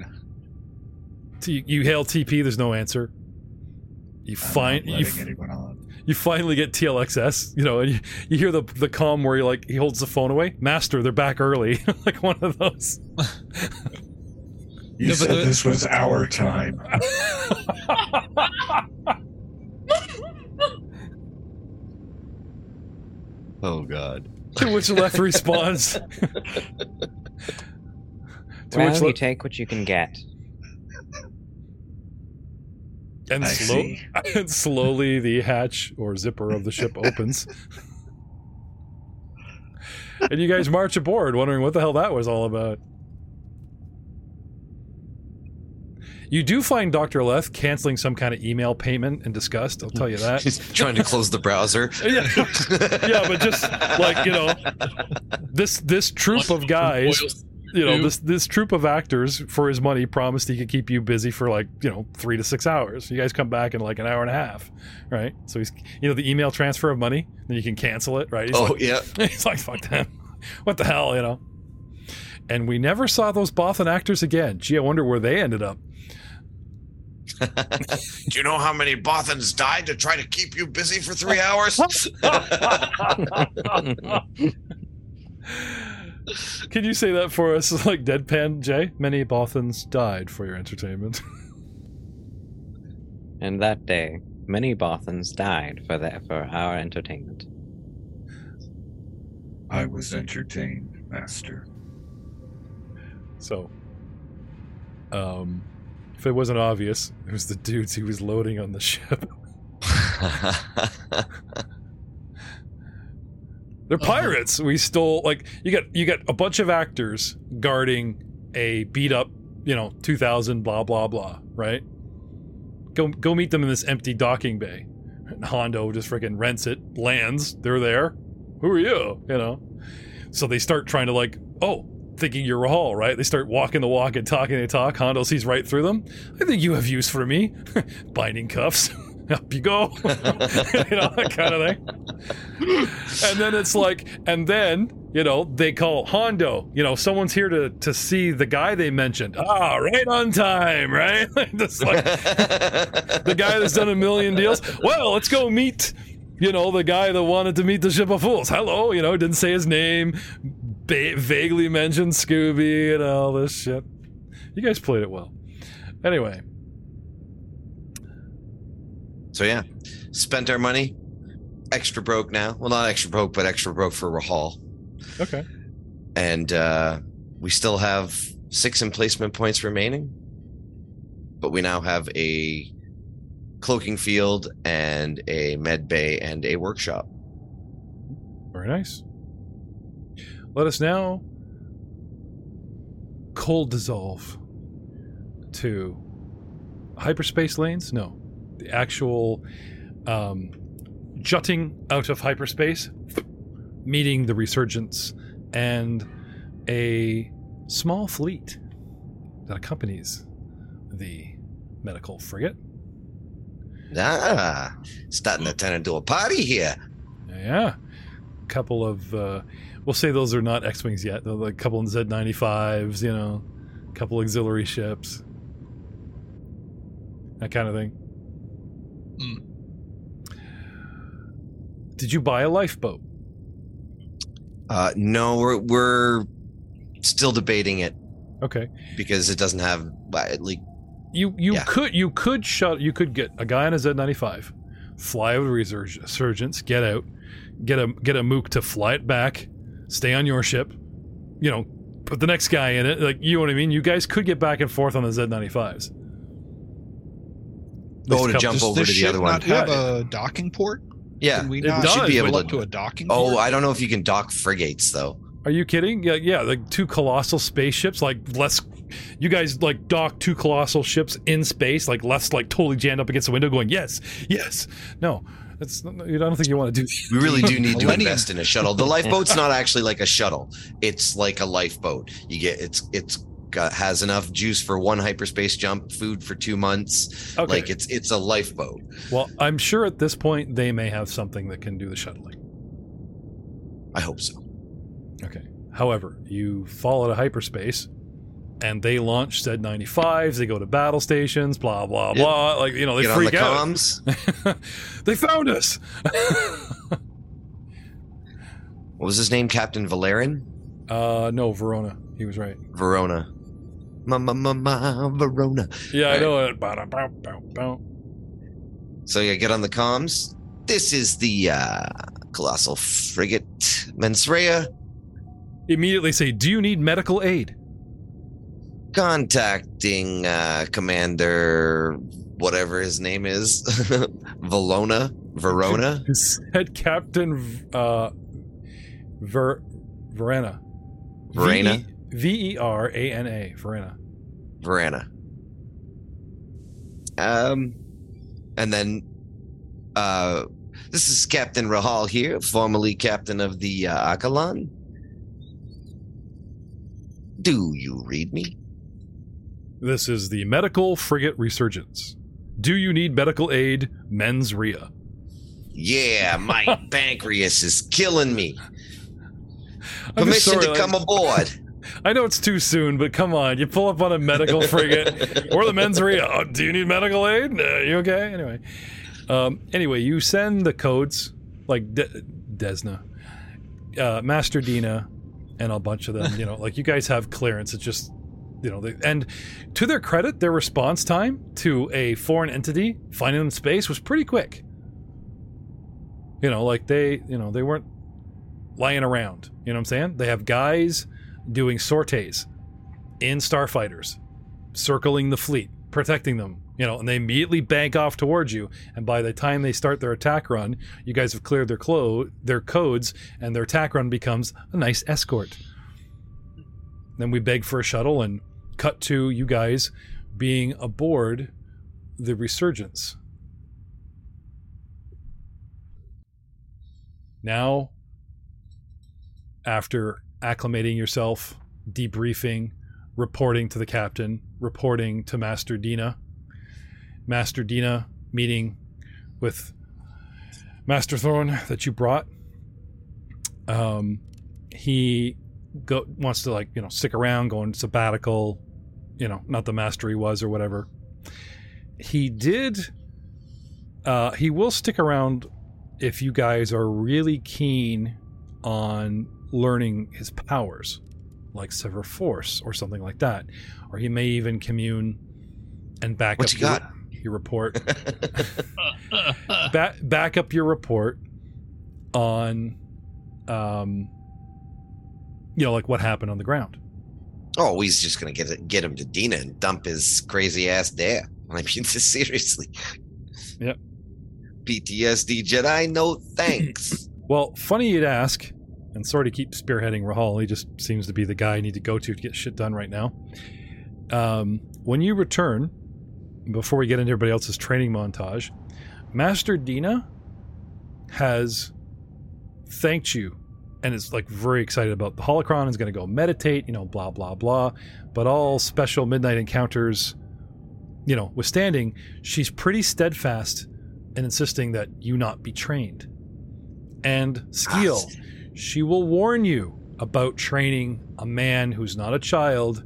T- you hail TP. There's no answer. You I'm find you, letting f- anyone on. You finally get TLXS, you know, and you, you hear the the comm where he like he holds the phone away. Master, they're back early, like one of those. You No, said the- this was our time. oh god. to which Leth responds. to well, which you take what you can get. And, I slow- see. and slowly the hatch or zipper of the ship opens. and you guys march aboard, wondering what the hell that was all about. You do find Dr. Leth canceling some kind of email payment in disgust, I'll tell you that. He's trying to close the browser. yeah. Yeah, but just like, you know, this this troop of guys you know this this troop of actors for his money promised he could keep you busy for like you know three to six hours. You guys come back in like an hour and a half right? So he's you know the email transfer of money then you can cancel it right? He's, Oh like, yeah. he's like fuck them. What the hell you know? And we never saw those Bothan actors again. Gee i wonder where they ended up. Do you know how many Bothans died to try to keep you busy for three hours? can you say that for us like deadpan jay many Bothans died for your entertainment And that day, many Bothans died for the, for our entertainment. I was entertained, Master. So, um, if it wasn't obvious, it was the dudes he was loading on the ship. They're Uh-huh. pirates. We stole like you got you got a bunch of actors guarding a beat up, you know, two thousand blah blah blah, right? Go go meet them in this empty docking bay. And Hondo just freaking rents it, lands. They're there. Who are you? You know. So they start trying to like, oh, thinking you're Rahal, right? They start walking the walk and talking the talk. Hondo sees right through them. I think you have use for me. Binding cuffs. up you go, you know that kind of thing. And then it's like, and then you know they call Hondo. You know, someone's here to to see the guy they mentioned. Ah, right on time, right? Just like the guy that's done a million deals. Well, let's go meet. You know, the guy that wanted to meet the ship of fools. Hello, you know, didn't say his name, ba- vaguely mentioned Scooby and all this shit. You guys played it well. Anyway, So yeah, spent our money. Extra broke now. Well, not extra broke, but extra broke for Rahal. okay. And uh, we still have six emplacement points remaining. But we now have a cloaking field and a med bay and a workshop. Very nice. Let us now cold dissolve to hyperspace lanes. No, the actual um, jutting out of hyperspace, meeting the resurgence and a small fleet that accompanies the medical frigate. Ah, starting to turn into a party here. Yeah. A couple of, uh, we'll say those are not X Wings yet. They're like a couple of Z 95s, you know, a couple auxiliary ships. That kind of thing. Mm. Did you buy a lifeboat? Uh, no, we're, we're still debating it. Okay. Because it doesn't have like you you yeah. could you could shut you could get a guy on a Z95, fly over resurgence, get out, get a get a mook to fly it back, stay on your ship, you know, put the next guy in it. Like you know what I mean. You guys could get back and forth on the Z95s. Oh, to jump over to the other one. Not have a docking port. Yeah, Can we not? Does, should be able to, to a docking. Oh, port? I don't know if you can dock frigates though. Are you kidding? Yeah, yeah, like two colossal spaceships. Like less, you guys like dock two colossal ships in space. Like less, like totally jammed up against the window, going yes, yes, no. That's I don't think you want to do. We really do need to invest in a shuttle. The lifeboat's not actually like a shuttle. It's like a lifeboat. You get it's it's got has enough juice for one hyperspace jump, food for two months. Okay. Like it's it's a lifeboat. Well, I'm sure at this point they may have something that can do the shuttling. I hope so. Okay. However, you fall out of hyperspace, and they launch Z 95s. They go to battle stations. Blah blah Yeah. blah. Like you know, they Get on the freak out. comms. they found us. What was his name? Captain Valerian? uh, no, Verona. He was right. Verona. Ma ma ma ma Verona. Yeah, I know it. Bow, bow, bow, bow. So yeah, get on the comms. This is the uh colossal frigate Mensrea. Immediately say, "Do you need medical aid?" contacting uh commander whatever his name is Valona Verona Said Captain uh, Ver Verena. Verena V E R A N A. Verena. Verena um and then uh this is Captain Rahal here formerly captain of the uh, Akalan do you read me This is the medical frigate resurgence. Do you need medical aid, mens rea? yeah my pancreas is killing me I'm permission sorry, to like- come aboard I know it's too soon, but come on, you pull up on a medical frigate or the mens. Oh, do you need medical aid? No, you okay? Anyway, um, anyway, you send the codes like De- Desna, uh, Master Dena, and a bunch of them. You know, like you guys have clearance. It's just you know, they, and to their credit, their response time to a foreign entity finding them space was pretty quick. You know, like they, you know, they weren't lying around. You know what I'm saying? They have guys doing sorties in starfighters, circling the fleet, protecting them. You know, and they immediately bank off towards you. And by the time they start their attack run, you guys have cleared their clo- their codes, and their attack run becomes a nice escort. Then we beg for a shuttle and cut to you guys being aboard the resurgence. Now, after acclimating yourself, debriefing, reporting to the captain, reporting to Master Dena, Master Dena meeting with Master Thorn that you brought. Um, he go wants to like you know stick around, go on sabbatical. You know, not the master he was or whatever. He did. Uh, he will stick around if you guys are really keen on learning his powers, like Sever Force or something like that, or he may even commune and back What up you your, got? your report back back up your report on um you know like what happened on the ground oh, he's just gonna get it, get him to Dena and dump his crazy ass there. I mean, seriously. Yep. PTSD Jedi, no thanks. well funny you'd ask and sorry to keep spearheading rahal he just seems to be the guy i need to go to to get shit done right now. Um, when you return before we get into everybody else's training montage master dena has thanked you and is like very excited about the holocron is going to go meditate you know blah blah blah. But all special midnight encounters you know withstanding she's pretty steadfast in insisting that you not be trained. And skill she will warn you about training a man who's not a child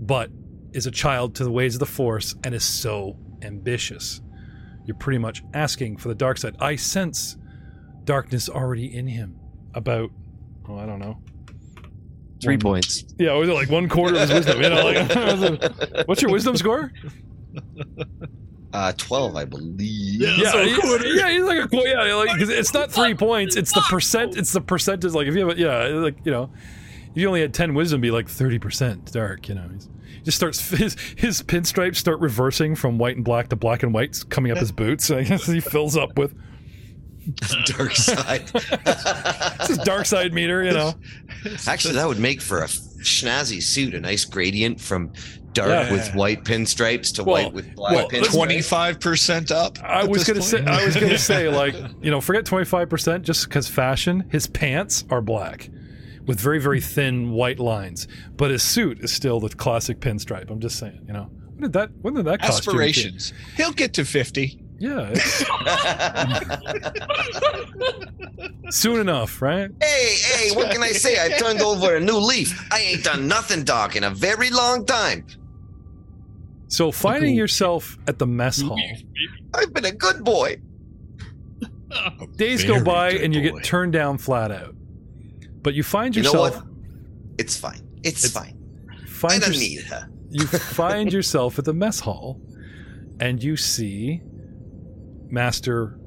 but is a child to the ways of the force and is so ambitious. You're pretty much asking for the dark side. I sense darkness already in him. About oh i don't know. Three One- points. yeah was it like one quarter of his wisdom? You know like what's your wisdom score Uh, twelve, I believe. Yeah. yeah, so a he- quarter. yeah, he's like a qu- yeah, like because it's not three points. It's the percent. It's the percentage. Like if you have, a, yeah, like you know, if you only had ten wisdom, be like thirty percent dark. You know, he's, he just starts his his pinstripes start reversing from white and black to black and white, coming up his boots. I guess he fills up with Dark side. it's his dark side meter. You know, Actually, that would make for a snazzy suit, a nice gradient from dark Yeah. with white pinstripes to Well, white with black well, pinstripes. Twenty-five percent up. I was gonna say. I was gonna say, like you know, forget twenty five percent just because fashion. His pants are black. With very, very thin white lines, but his suit is still the classic pinstripe. I'm just saying, you know, when did that? When did that costume get- aspirations. He'll get to fifty. Yeah, soon enough, right? hey, hey, what can I say? I've turned over a new leaf. I ain't done nothing Doc, in a very long time. So finding yourself at the mess hall, I've been a good boy. days go by and you boy. get turned down flat out. But you find You know yourself what? It's fine. It's, It's- fine. I don't yours- need her. you find yourself at the mess hall and you see Master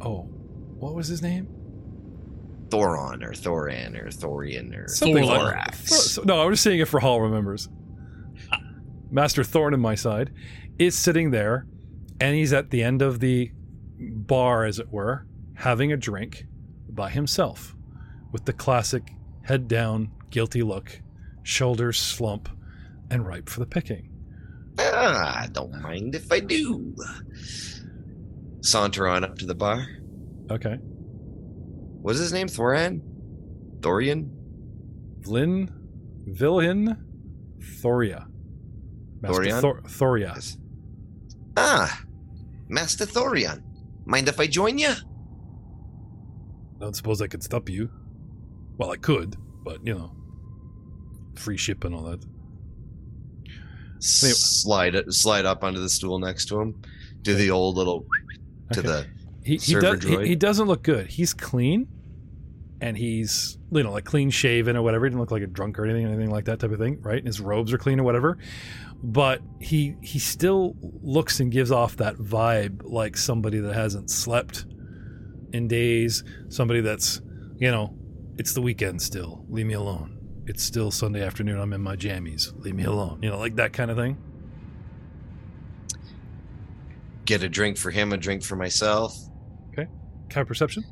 oh, what was his name? Thoron or Thoran or Thorian or Something like Thorax. Thor- no, I'm just saying it for Hall remembers. Master Thorn on my side is sitting there, and he's at the end of the bar, as it were, having a drink by himself, with the classic head down, guilty look, shoulders slump, and ripe for the picking. Ah, don't mind if I do. Saunter on up to the bar. Okay, What's his name? Thoran? Thorian? Vlin, Vilhin, Thoria, Master Thorian? Thor- Thoria. Yes. Ah, Master Thorion. Mind if I join you? I don't suppose I could stop you. Well, I could, but you know, free ship and all that. Anyway. Slide slide up onto the stool next to him. Do the old little to Okay. the He he, does, he he doesn't look good. He's clean, and he's you know like clean shaven or whatever. He didn't look like a drunk or anything, anything like that type of thing, right? And his robes are clean or whatever. But he he still looks and gives off that vibe like somebody that hasn't slept in days. Somebody that's you know it's the weekend still. Leave me alone. It's still Sunday afternoon. I'm in my jammies. Leave me alone. You know, like that kind of thing. get a drink for him, a drink for myself. Okay. Kind of perception.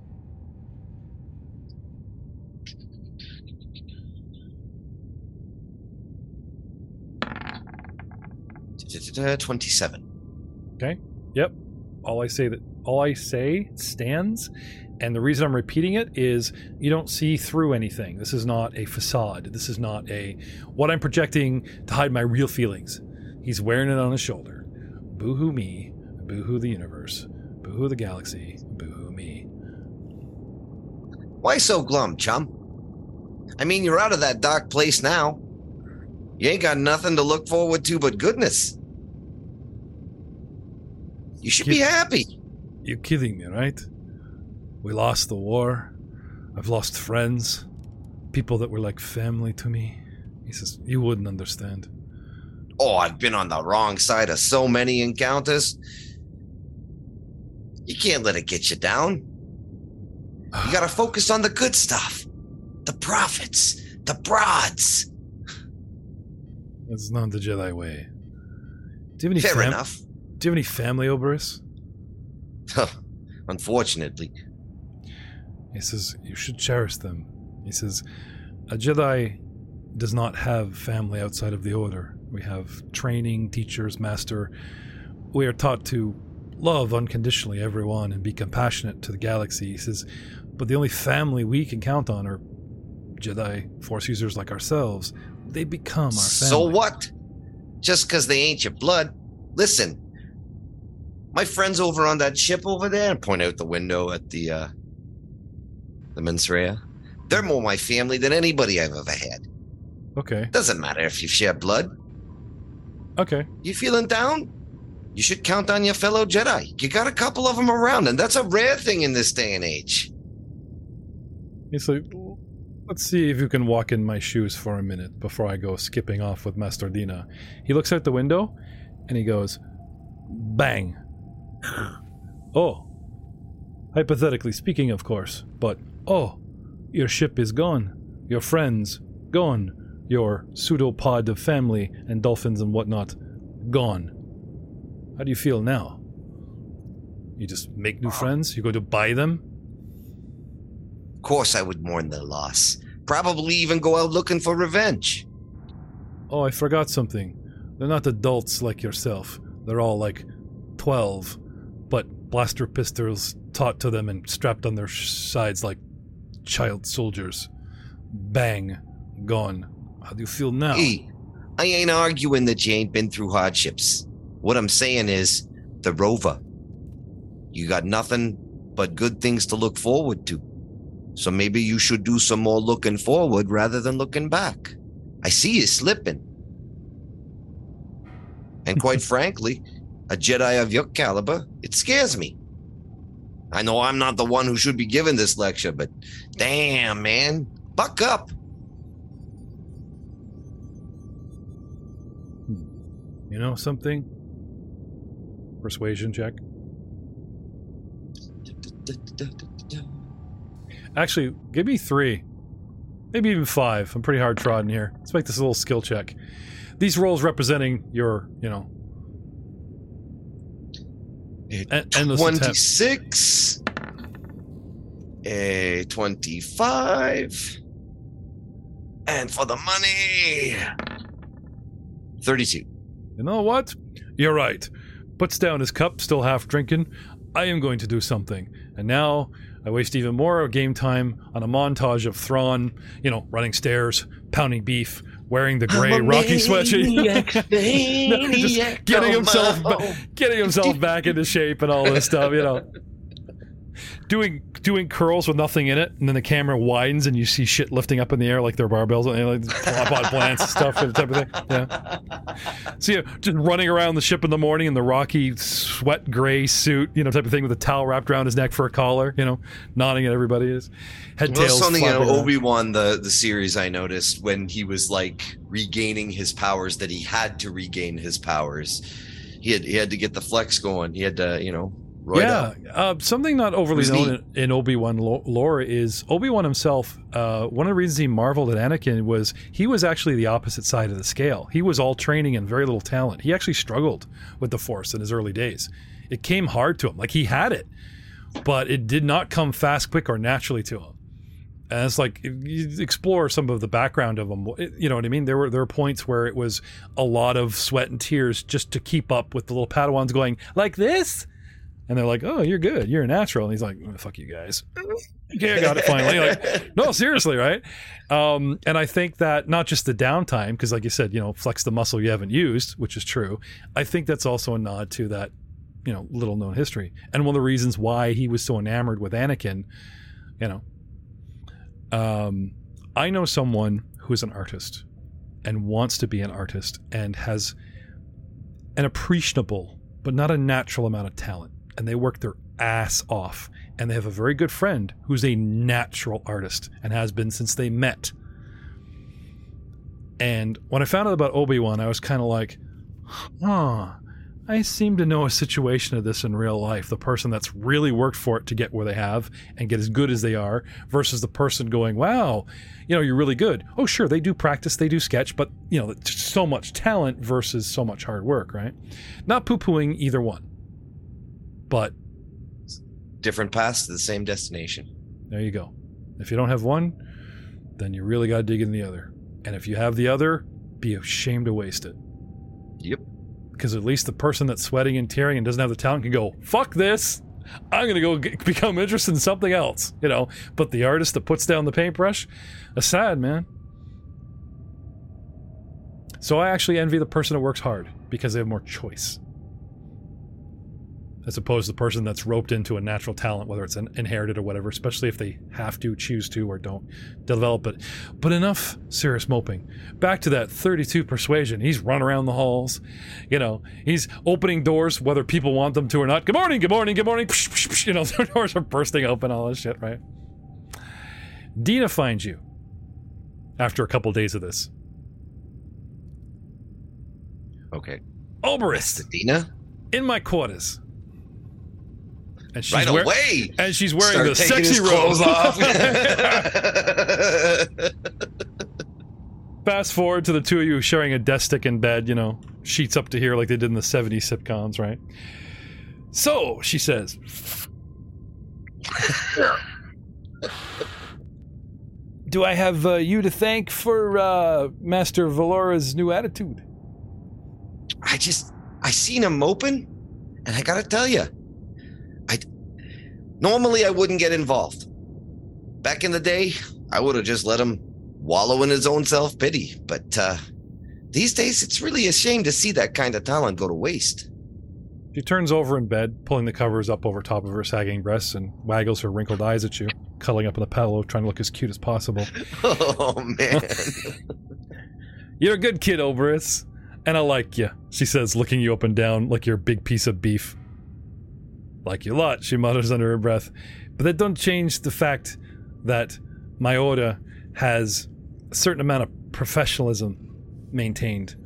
Twenty-seven. Okay. Yep. All I say that all I say stands, and the reason I'm repeating it is you don't see through anything. This is not a facade. This is not a what I'm projecting to hide my real feelings. He's wearing it on his shoulder. Boohoo me, boohoo the universe, Boo-hoo the galaxy. Boo-hoo me. Why so glum, chum? I mean, you're out of that dark place now. You ain't got nothing to look forward to but goodness. You should be happy. You're kidding me, right? We lost the war. I've lost friends. People that were like family to me. He says, You wouldn't understand. Oh, I've been on the wrong side of so many encounters. You can't let it get you down. You gotta focus on the good stuff. The profits, the broads. That's not the Jedi way. Do you have any Fair fam- enough. Do you have any family, Oberus? Unfortunately. He says, You should cherish them. He says, A Jedi does not have family outside of the Order. We have training, teachers, master. We are taught to love unconditionally everyone and be compassionate to the galaxy. He says, But the only family we can count on are Jedi, Force users like ourselves. They become our family. So what? Just because they ain't your blood. Listen, my friends over on that ship over there, and point out the window at the uh the Mensreya. They're more my family than anybody I've ever had. Okay. Doesn't matter if you share blood. Okay. You feeling down? You should count on your fellow Jedi. You got a couple of them around, and that's a rare thing in this day and age. He's like, let's see if you can walk in my shoes for a minute before I go skipping off with Master Dena. He looks out the window and he goes, bang. Oh. Hypothetically speaking, of course, but oh, your ship is gone. Your friends, gone. Your pseudopod of family and dolphins and whatnot, gone. How do you feel now? You just make new friends? You go to buy them? Of course, I would mourn their loss. Probably even go out looking for revenge. Oh, I forgot something. They're not adults like yourself. They're all like 12, but blaster pistols taught to them and strapped on their sides like child soldiers. Bang. Gone. How do you feel now? Hey, I ain't arguing that you ain't been through hardships. What I'm saying is, the rover. You got nothing but good things to look forward to. So maybe you should do some more looking forward rather than looking back. I see you slipping. And quite frankly, a Jedi of your caliber, it scares me. I know I'm not the one who should be giving this lecture, but damn, man, buck up. Hmm. You know something? Persuasion check. Actually, give me three. Maybe even five. I'm pretty hard trodden here. Let's make this a little skill check. These rolls representing your, you know, Eh, eh, endless 26 a 25 and for the money 32 You know what? You're right. Puts down his cup, still half drinking. I am going to do something. And now I waste even more game time on a montage of Thrawn, you know, running stairs, pounding beef, wearing the gray Rocky sweatshirt. No, getting himself ba- getting himself back into shape and all this stuff, you know. Doing doing curls with nothing in it, and then the camera widens and you see shit lifting up in the air like they're barbells and like tripod plants and stuff, type of thing. Yeah. So yeah, just running around the ship in the morning in the rocky sweat gray suit, you know, type of thing with a towel wrapped around his neck for a collar, you know, nodding at everybody is head well, tails. something in obi-wan the, the series i noticed when he was like regaining his powers that he had to regain his powers he had he had to get the flex going he had to you know yeah, uh, something not overly known in, in Obi Wan lore is Obi Wan himself. Uh, one of the reasons he marveled at Anakin was he was actually the opposite side of the scale. He was all training and very little talent. He actually struggled with the Force in his early days. It came hard to him, like he had it, but it did not come fast, quick, or naturally to him. And it's like you explore some of the background of him. You know what I mean? There were there were points where it was a lot of sweat and tears just to keep up with the little Padawans going like this. And they're like, "Oh, you're good. You're a natural." And he's like, "Oh, "Fuck you guys." okay, I got it finally. Like, no, seriously, right? Um, and I think that not just the downtime, because like you said, you know, flex the muscle you haven't used, which is true. I think that's also a nod to that, you know little known history, and one of the reasons why he was so enamored with Anakin, you know. Um, I know someone who is an artist and wants to be an artist and has an appreciable but not a natural amount of talent, and they work their ass off, and they have a very good friend who's a natural artist and has been since they met. And when I found out about Obi Wan, I was kind of like, huh, I seem to know a situation of this in real life. The person that's really worked for it to get where they have and get as good as they are versus the person going, wow, you know, you're really good. Oh, sure, they do practice, they do sketch, but, you know, so much talent versus so much hard work, right? Not poo pooing either one. But Different paths to the same destination. there you go. If you don't have one, then you really got to dig in the other. And if you have the other, be ashamed to waste it. Yep. because at least the person that's sweating and tearing and doesn't have the talent can go fuck this i'm going to go get, become interested in something else you know but the artist that puts down the paintbrush is sad man so i actually envy the person that works hard because they have more choice as opposed to the person that's roped into a natural talent whether it's an inherited or whatever especially if they have to choose to or don't develop it. But enough serious moping. Back to that 32 persuasion. He's run around the halls. You know he's opening doors whether people want them to or not. Good morning good morning good morning. Psh, psh, psh, you know the doors are bursting open all this shit right? Dena finds you after a couple days of this. Okay. oberist. Dena? in my quarters and she's Right wear- away. and she's wearing Start the sexy his clothes robe off. Fast forward to the two of you sharing a desk stick in bed, you know, sheets up to here like they did in the 70s sitcoms, right? So, she says, Do I have uh, you to thank for uh, Master Valora's new attitude? I just I seen him moping, and I gotta tell you, I normally I wouldn't get involved. Back in the day, I would have just let him wallow in his own self pity. But uh, these days, it's really a shame to see that kind of talent go to waste. She turns over in bed, pulling the covers up over top of her sagging breasts, and waggles her wrinkled eyes at you, cuddling up on the pillow, trying to look as cute as possible. Oh man, You're a good kid, Oberus, and I like you, she says, looking you up and down like you're a big piece of beef. Like you a lot, she mutters under her breath. But that don't change the fact that my order has a certain amount of professionalism maintained.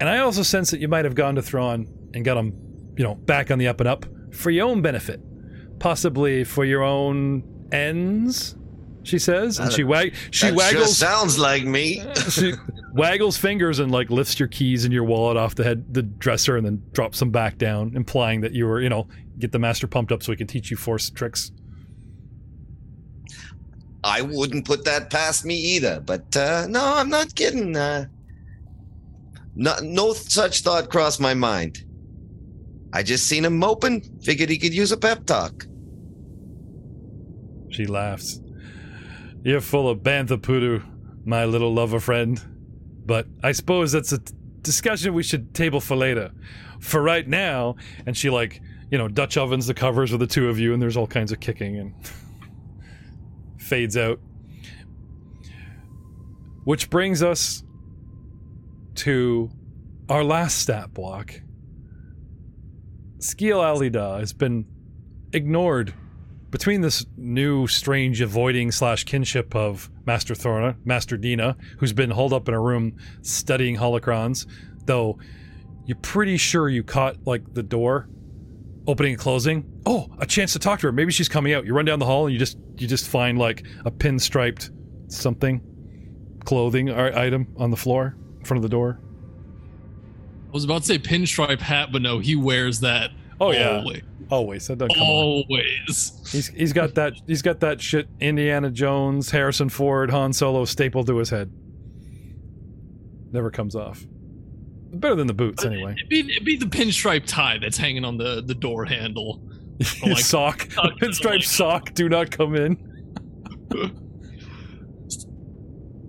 And I also sense that you might have gone to Thrawn and got him, you know, back on the up and up for your own benefit. Possibly for your own ends, she says. And she wag she waggles sounds like me. she waggles fingers and like lifts your keys and your wallet off the head the dresser and then drops them back down implying that you were you know get the master pumped up so he can teach you force tricks I wouldn't put that past me either. But uh, no, I'm not kidding. Uh, no, no such thought crossed my mind. I just seen him moping. Figured he could use a pep talk. she laughs you're full of bantha poodoo my little lover friend but i suppose that's a t- discussion we should table for later. For right now and she like you know dutch ovens the covers with the two of you and there's all kinds of kicking and fades out. Which brings us to our last stat block. Skiel Alida has been ignored between this new strange avoiding slash kinship of Master Thorna, Master Dena, who's been holed up in a room studying holocrons, though you're pretty sure you caught like the door opening and closing. Oh, a chance to talk to her. Maybe she's coming out. You run down the hall and you just you just find like a pinstriped something clothing or item on the floor in front of the door. I was about to say pinstripe hat, but no, he wears that Oh yeah, always. always. That doesn't come on. always. He's he's got that he's got that shit Indiana Jones, Harrison Ford, Han Solo stapled to his head. Never comes off. Better than the boots anyway. It'd be, it'd be the pinstripe tie that's hanging on the, the door handle. like- sock, pinstripe sock. Do not come in.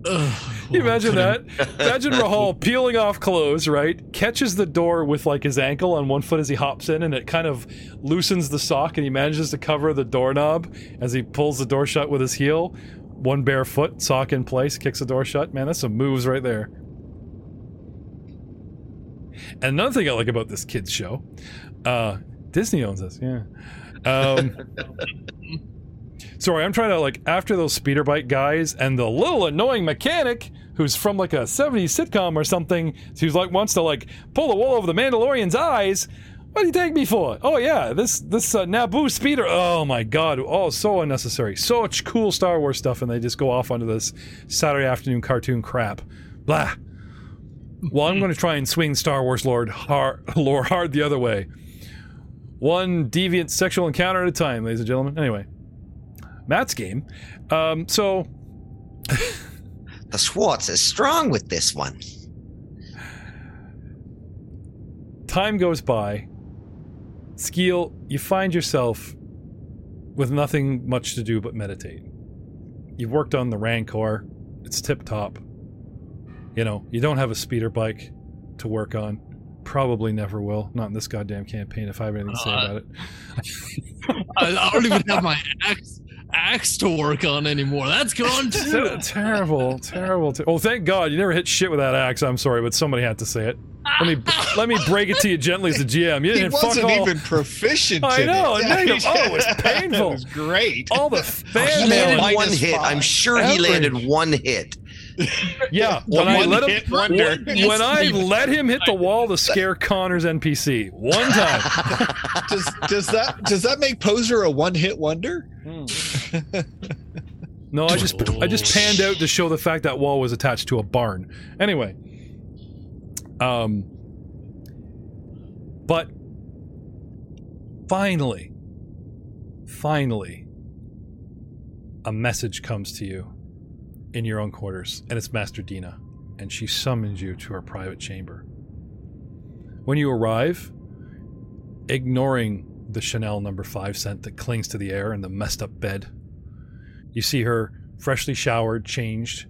Ugh, you imagine that? Imagine Rahal peeling off clothes, right? Catches the door with like his ankle on one foot as he hops in, and it kind of loosens the sock, and he manages to cover the doorknob as he pulls the door shut with his heel. One bare foot, sock in place, kicks the door shut. Man, that's some moves right there. And another thing I like about this kids show, uh, Disney owns this, yeah. Um, sorry, I'm trying to like after those speeder bike guys and the little annoying mechanic who's from like a 70s sitcom or something, who's like wants to like pull the wool over the Mandalorian's eyes. What do you take me for? Oh yeah, this this uh, Naboo speeder. Oh my god! Oh, so unnecessary. So much cool Star Wars stuff, and they just go off onto this Saturday afternoon cartoon crap. Blah. Well, I'm going to try and swing Star Wars Lord hard, lore hard the other way. One deviant sexual encounter at a time, ladies and gentlemen. Anyway, Matt's game. Um, so The Schwartz is strong with this one. time goes by. Skeel, you find yourself with nothing much to do but meditate. You've worked on the Rancor, it's tip top. You know, you don't have a speeder bike to work on. Probably never will. Not in this goddamn campaign if I have anything to say Uh, about it. I, I don't even have my axe axe to work on anymore. That's gone too. Ter- terrible, terrible. Ter- oh, thank God you never hit shit with that axe. I'm sorry, but somebody had to say it. Let me let me break it to you gently as a GM. You He didn't hit fuck wasn't all. even proficient. I know, It. it made oh, it was That painful. was great. all the He fan landed one minus hit. I'm five. sure he landed one hit. Yeah, when One I let him hit wonder. when, when I let him hit the wall to scare Connor's NPC one time. does does that does that make Poser a one hit wonder? No, I just I just panned out to show the fact that wall was attached to a barn. Anyway, um, but finally, finally, a message comes to you in your own quarters, and it's Master Dena, and she summons you to her private chamber. When you arrive, ignoring the Chanel number five scent that clings to the air and the messed up bed, you see her freshly showered, changed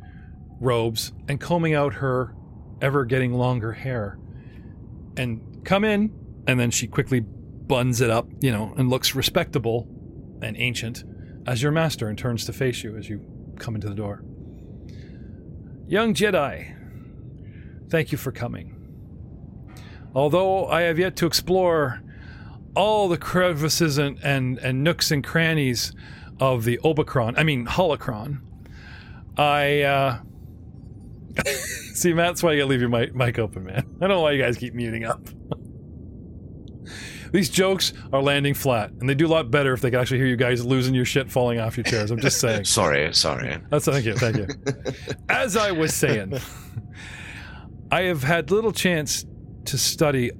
robes, and combing out her ever getting longer hair. And come in, and then she quickly buns it up, you know, and looks respectable and ancient as your master and turns to face you as you come into the door. Young Jedi, thank you for coming. Although I have yet to explore all the crevices and, and, and nooks and crannies of the Obicron, I mean Holocron, I uh see that's why you leave your mic, mic open, man. I don't know why you guys keep muting up. These jokes are landing flat, and they do a lot better if they can actually hear you guys losing your shit, falling off your chairs. I'm just saying. Sorry, sorry. That's thank you, thank you. As I was saying, I have had little chance to study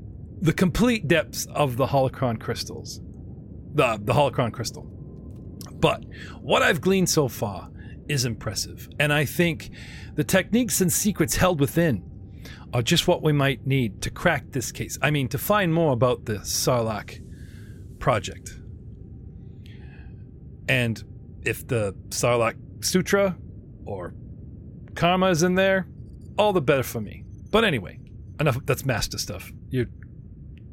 the complete depths of the holocron crystals, the the holocron crystal. But what I've gleaned so far is impressive, and I think the techniques and secrets held within are just what we might need to crack this case. I mean, to find more about the Sarlacc project. And if the Sarlacc Sutra or Karma is in there, all the better for me. But anyway, enough. That's master stuff. You're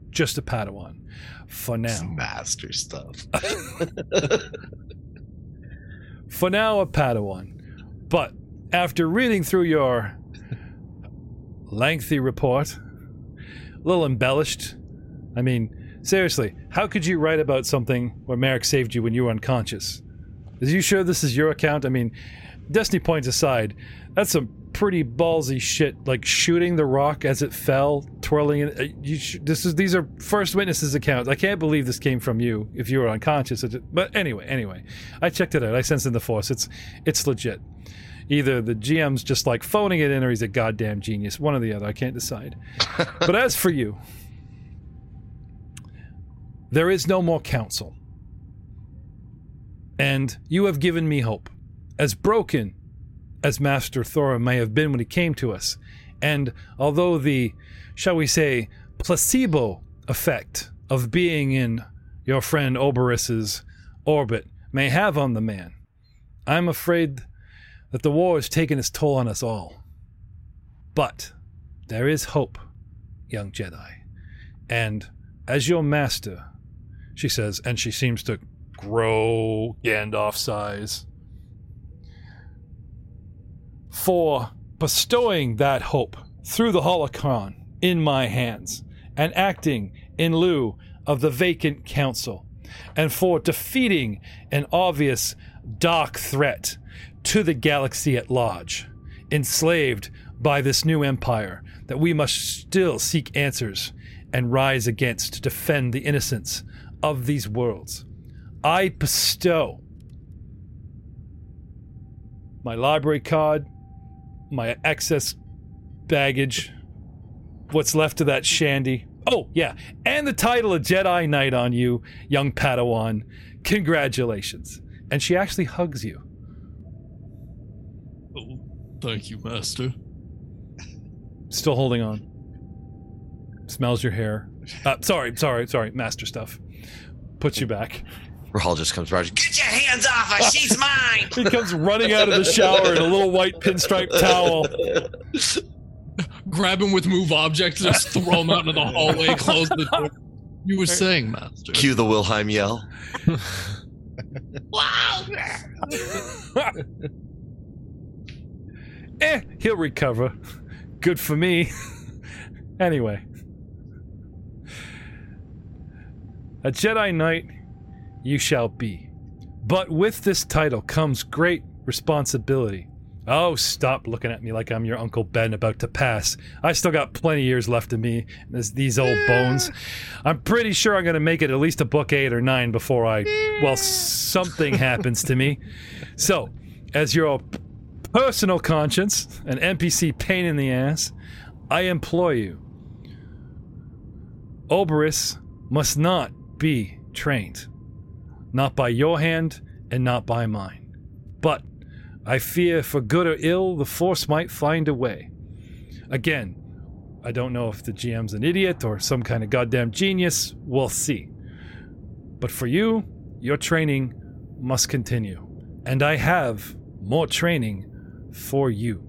just a Padawan for now. Master stuff. For now, a Padawan. But after reading through your lengthy report, a little embellished, I mean, seriously, how could you write about something where Merrick saved you when you were unconscious? Are you sure this is your account? I mean, Destiny points aside, that's some pretty ballsy shit. Like shooting the rock as it fell, twirling it. uh, You sh- this is these are first witnesses accounts. I can't believe this came from you if you were unconscious. But anyway, anyway, I checked it out. I sensed in the force. It's it's legit. Either the GM's just like phoning it in, or he's a goddamn genius. One or the other. I can't decide. but as for you, there is no more counsel. And you have given me hope. As broken as Master Thora may have been when he came to us, and although the, shall we say, placebo effect of being in your friend Oberis's orbit may have on the man, I'm afraid that the war has taken its toll on us all. But there is hope, young Jedi. And as your master, she says, and she seems to grow Gandalf size, for bestowing that hope through the holocron in my hands and acting in lieu of the vacant council, and for defeating an obvious dark threat to the galaxy at large, enslaved by this new empire that we must still seek answers and rise against to defend the innocence of these worlds. I bestow my library card, my excess baggage, what's left of that shandy. Oh, yeah, and the title of Jedi Knight on you, young Padawan. Congratulations. And she actually hugs you. Oh, thank you, Master. Still holding on. Smells your hair. Uh, sorry, sorry, sorry. Master stuff. Puts you back. Rahal just comes around. Get your hands off her! She's mine. He comes running out of the shower in a little white pinstripe towel. Grab him with move objects, just throw him out into the hallway, close the door. You were saying, Master. Cue the Wilhelm yell. Eh, he'll recover. Good for me. anyway. A Jedi Knight you shall be. But with this title comes great responsibility. Oh, stop looking at me like I'm your Uncle Ben about to pass. I still got plenty of years left of me, as these old bones. I'm pretty sure I'm going to make it at least a book eight or nine before I, well, something happens to me. So, as your personal conscience, an NPC pain in the ass, I implore you. Oberys must not be trained. Not by your hand and not by mine. But I fear for good or ill, the Force might find a way. Again, I don't know if the GM's an idiot or some kind of goddamn genius. We'll see. But for you, your training must continue. And I have more training for you.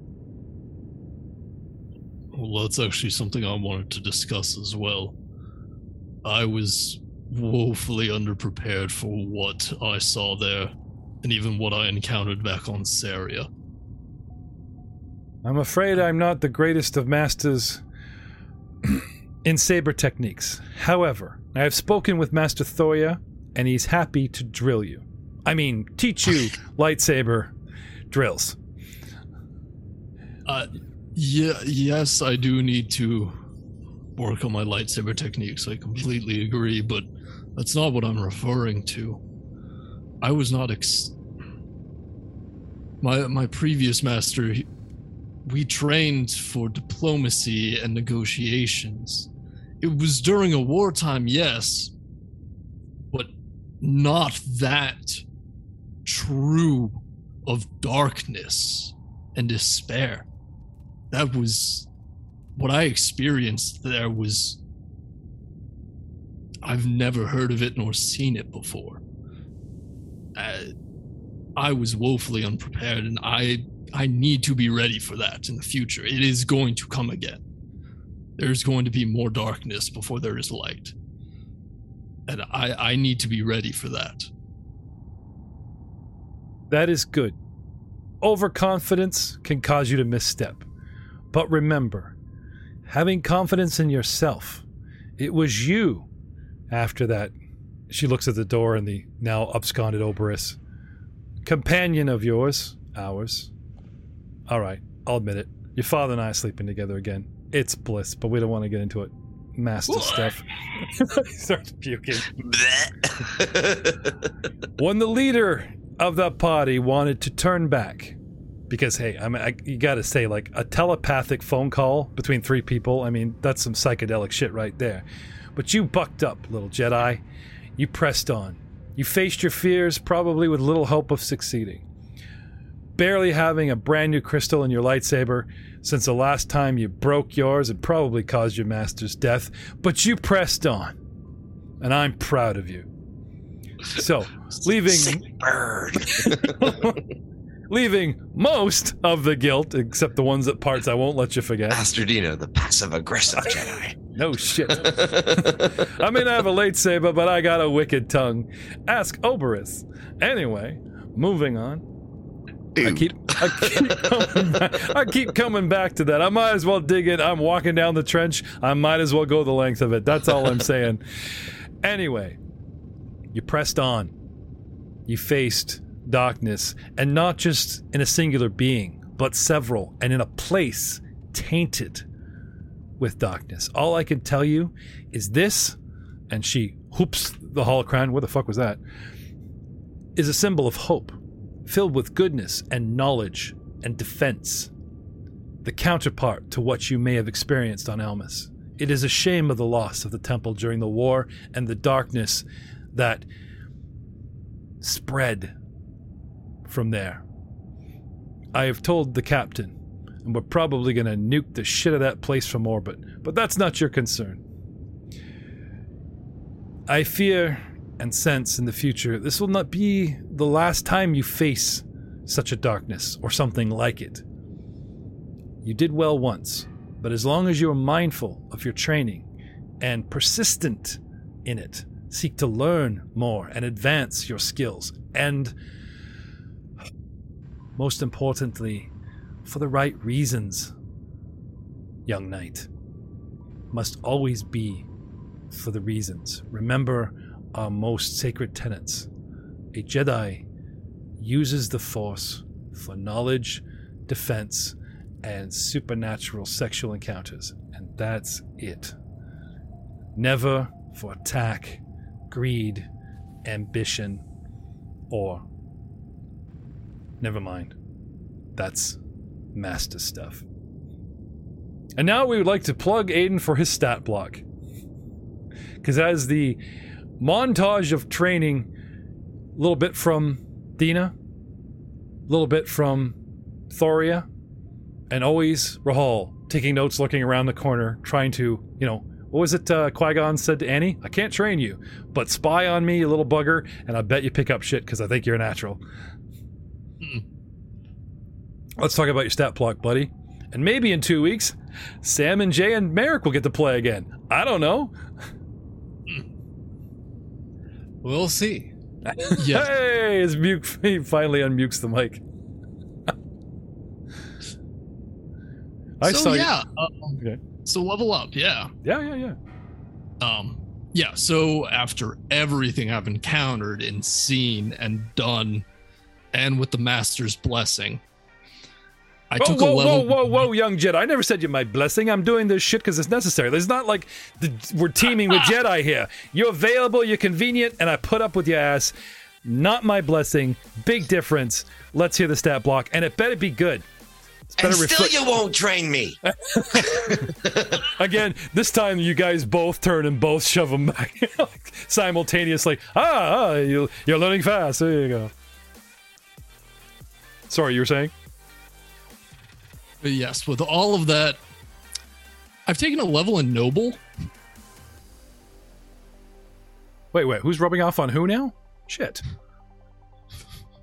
Well, that's actually something I wanted to discuss as well. I was woefully underprepared for what I saw there, and even what I encountered back on Saria. I'm afraid I'm not the greatest of masters in saber techniques. However, I have spoken with Master Thoria, and he's happy to drill you. I mean, teach you lightsaber drills. Uh, yeah, yes, I do need to work on my lightsaber techniques. I completely agree, but that's not what I'm referring to. I was not ex. My my previous master, he- we trained for diplomacy and negotiations. It was during a wartime, yes, but not that true of darkness and despair. That was what I experienced there was I've never heard of it nor seen it before. Uh, I was woefully unprepared, and I I need to be ready for that in the future. It is going to come again. There's going to be more darkness before there is light, and I I need to be ready for that. That is good. Overconfidence can cause you to misstep. But remember, having confidence in yourself, it was you after that. She looks at the door and the now absconded Oberys. Companion of yours, ours. All right, I'll admit it. Your father and I are sleeping together again. It's bliss, but we don't want to get into it. Master stuff. he starts puking. when the leader of the party wanted to turn back, because hey, I mean, I, you got to say, like a telepathic phone call between three people. I mean, that's some psychedelic shit right there. But you bucked up, little Jedi. You pressed on. You faced your fears, probably with little hope of succeeding. Barely having a brand new crystal in your lightsaber since the last time you broke yours and probably caused your master's death, but you pressed on. And I'm proud of you. So, leaving Sick bird. leaving most of the guilt, except the ones that parts I won't let you forget. Master Dino, the passive aggressive Jedi. No shit. I may not have a lightsaber, but I got a wicked tongue. Ask Oberus. Anyway, moving on. I keep, I keep. I keep coming back to that. I might as well dig it. I'm walking down the trench. I might as well go the length of it. That's all I'm saying. Anyway, you pressed on. You faced darkness, and not just in a singular being, but several, and in a place tainted with darkness. All I can tell you is this, and she hoops the holocron. What the fuck was that? Is a symbol of hope filled with goodness and knowledge and defense. The counterpart to what you may have experienced on Elmas. It is a shame of the loss of the temple during the war and the darkness that spread from there. I have told the captain, and we're probably going to nuke the shit out of that place from orbit, but that's not your concern. I fear and sense in the future this will not be the last time you face such a darkness or something like it. You did well once, but as long as you are mindful of your training and persistent in it, seek to learn more and advance your skills, and most importantly, for the right reasons, young knight, must always be for the reasons. Remember our most sacred tenets. A Jedi uses the Force for knowledge, defense, and supernatural sexual encounters, and that's it. Never for attack, greed, ambition, or. Never mind. That's master stuff. And now we would like to plug Aiden for his stat block. Because as the montage of training, a little bit from Dena, a little bit from Thoria, and always Rahal taking notes, looking around the corner, trying to, you know, what was it uh, Qui Gon said to Annie? I can't train you, but spy on me, you little bugger, and I bet you pick up shit because I think you're a natural. Let's talk about your stat block, buddy. And maybe in two weeks, Sam and Jay and Merrick will get to play again. I don't know. We'll see. Yeah. Hey, his mute, he finally unmutes the mic. I so saw you- um, Okay. So level up, yeah. Yeah, yeah, yeah. Um, yeah. So after everything I've encountered and seen and done, and with the master's blessing, I Whoa, took whoa, a level. whoa, whoa, whoa, young Jedi. I never said you my blessing. I'm doing this shit because it's necessary. It's not like the, we're teaming with Jedi here. You're available, you're convenient, and I put up with your ass. Not my blessing. Big difference. Let's hear the stat block, and it better be good. It's And still reflect- you won't train me. Again, this time you guys both turn and both shove them back simultaneously. Ah, ah you, you're learning fast. There you go. Sorry, you were saying? But yes, with all of that, I've taken a level in noble. Wait, wait. Who's rubbing off on who now? Shit.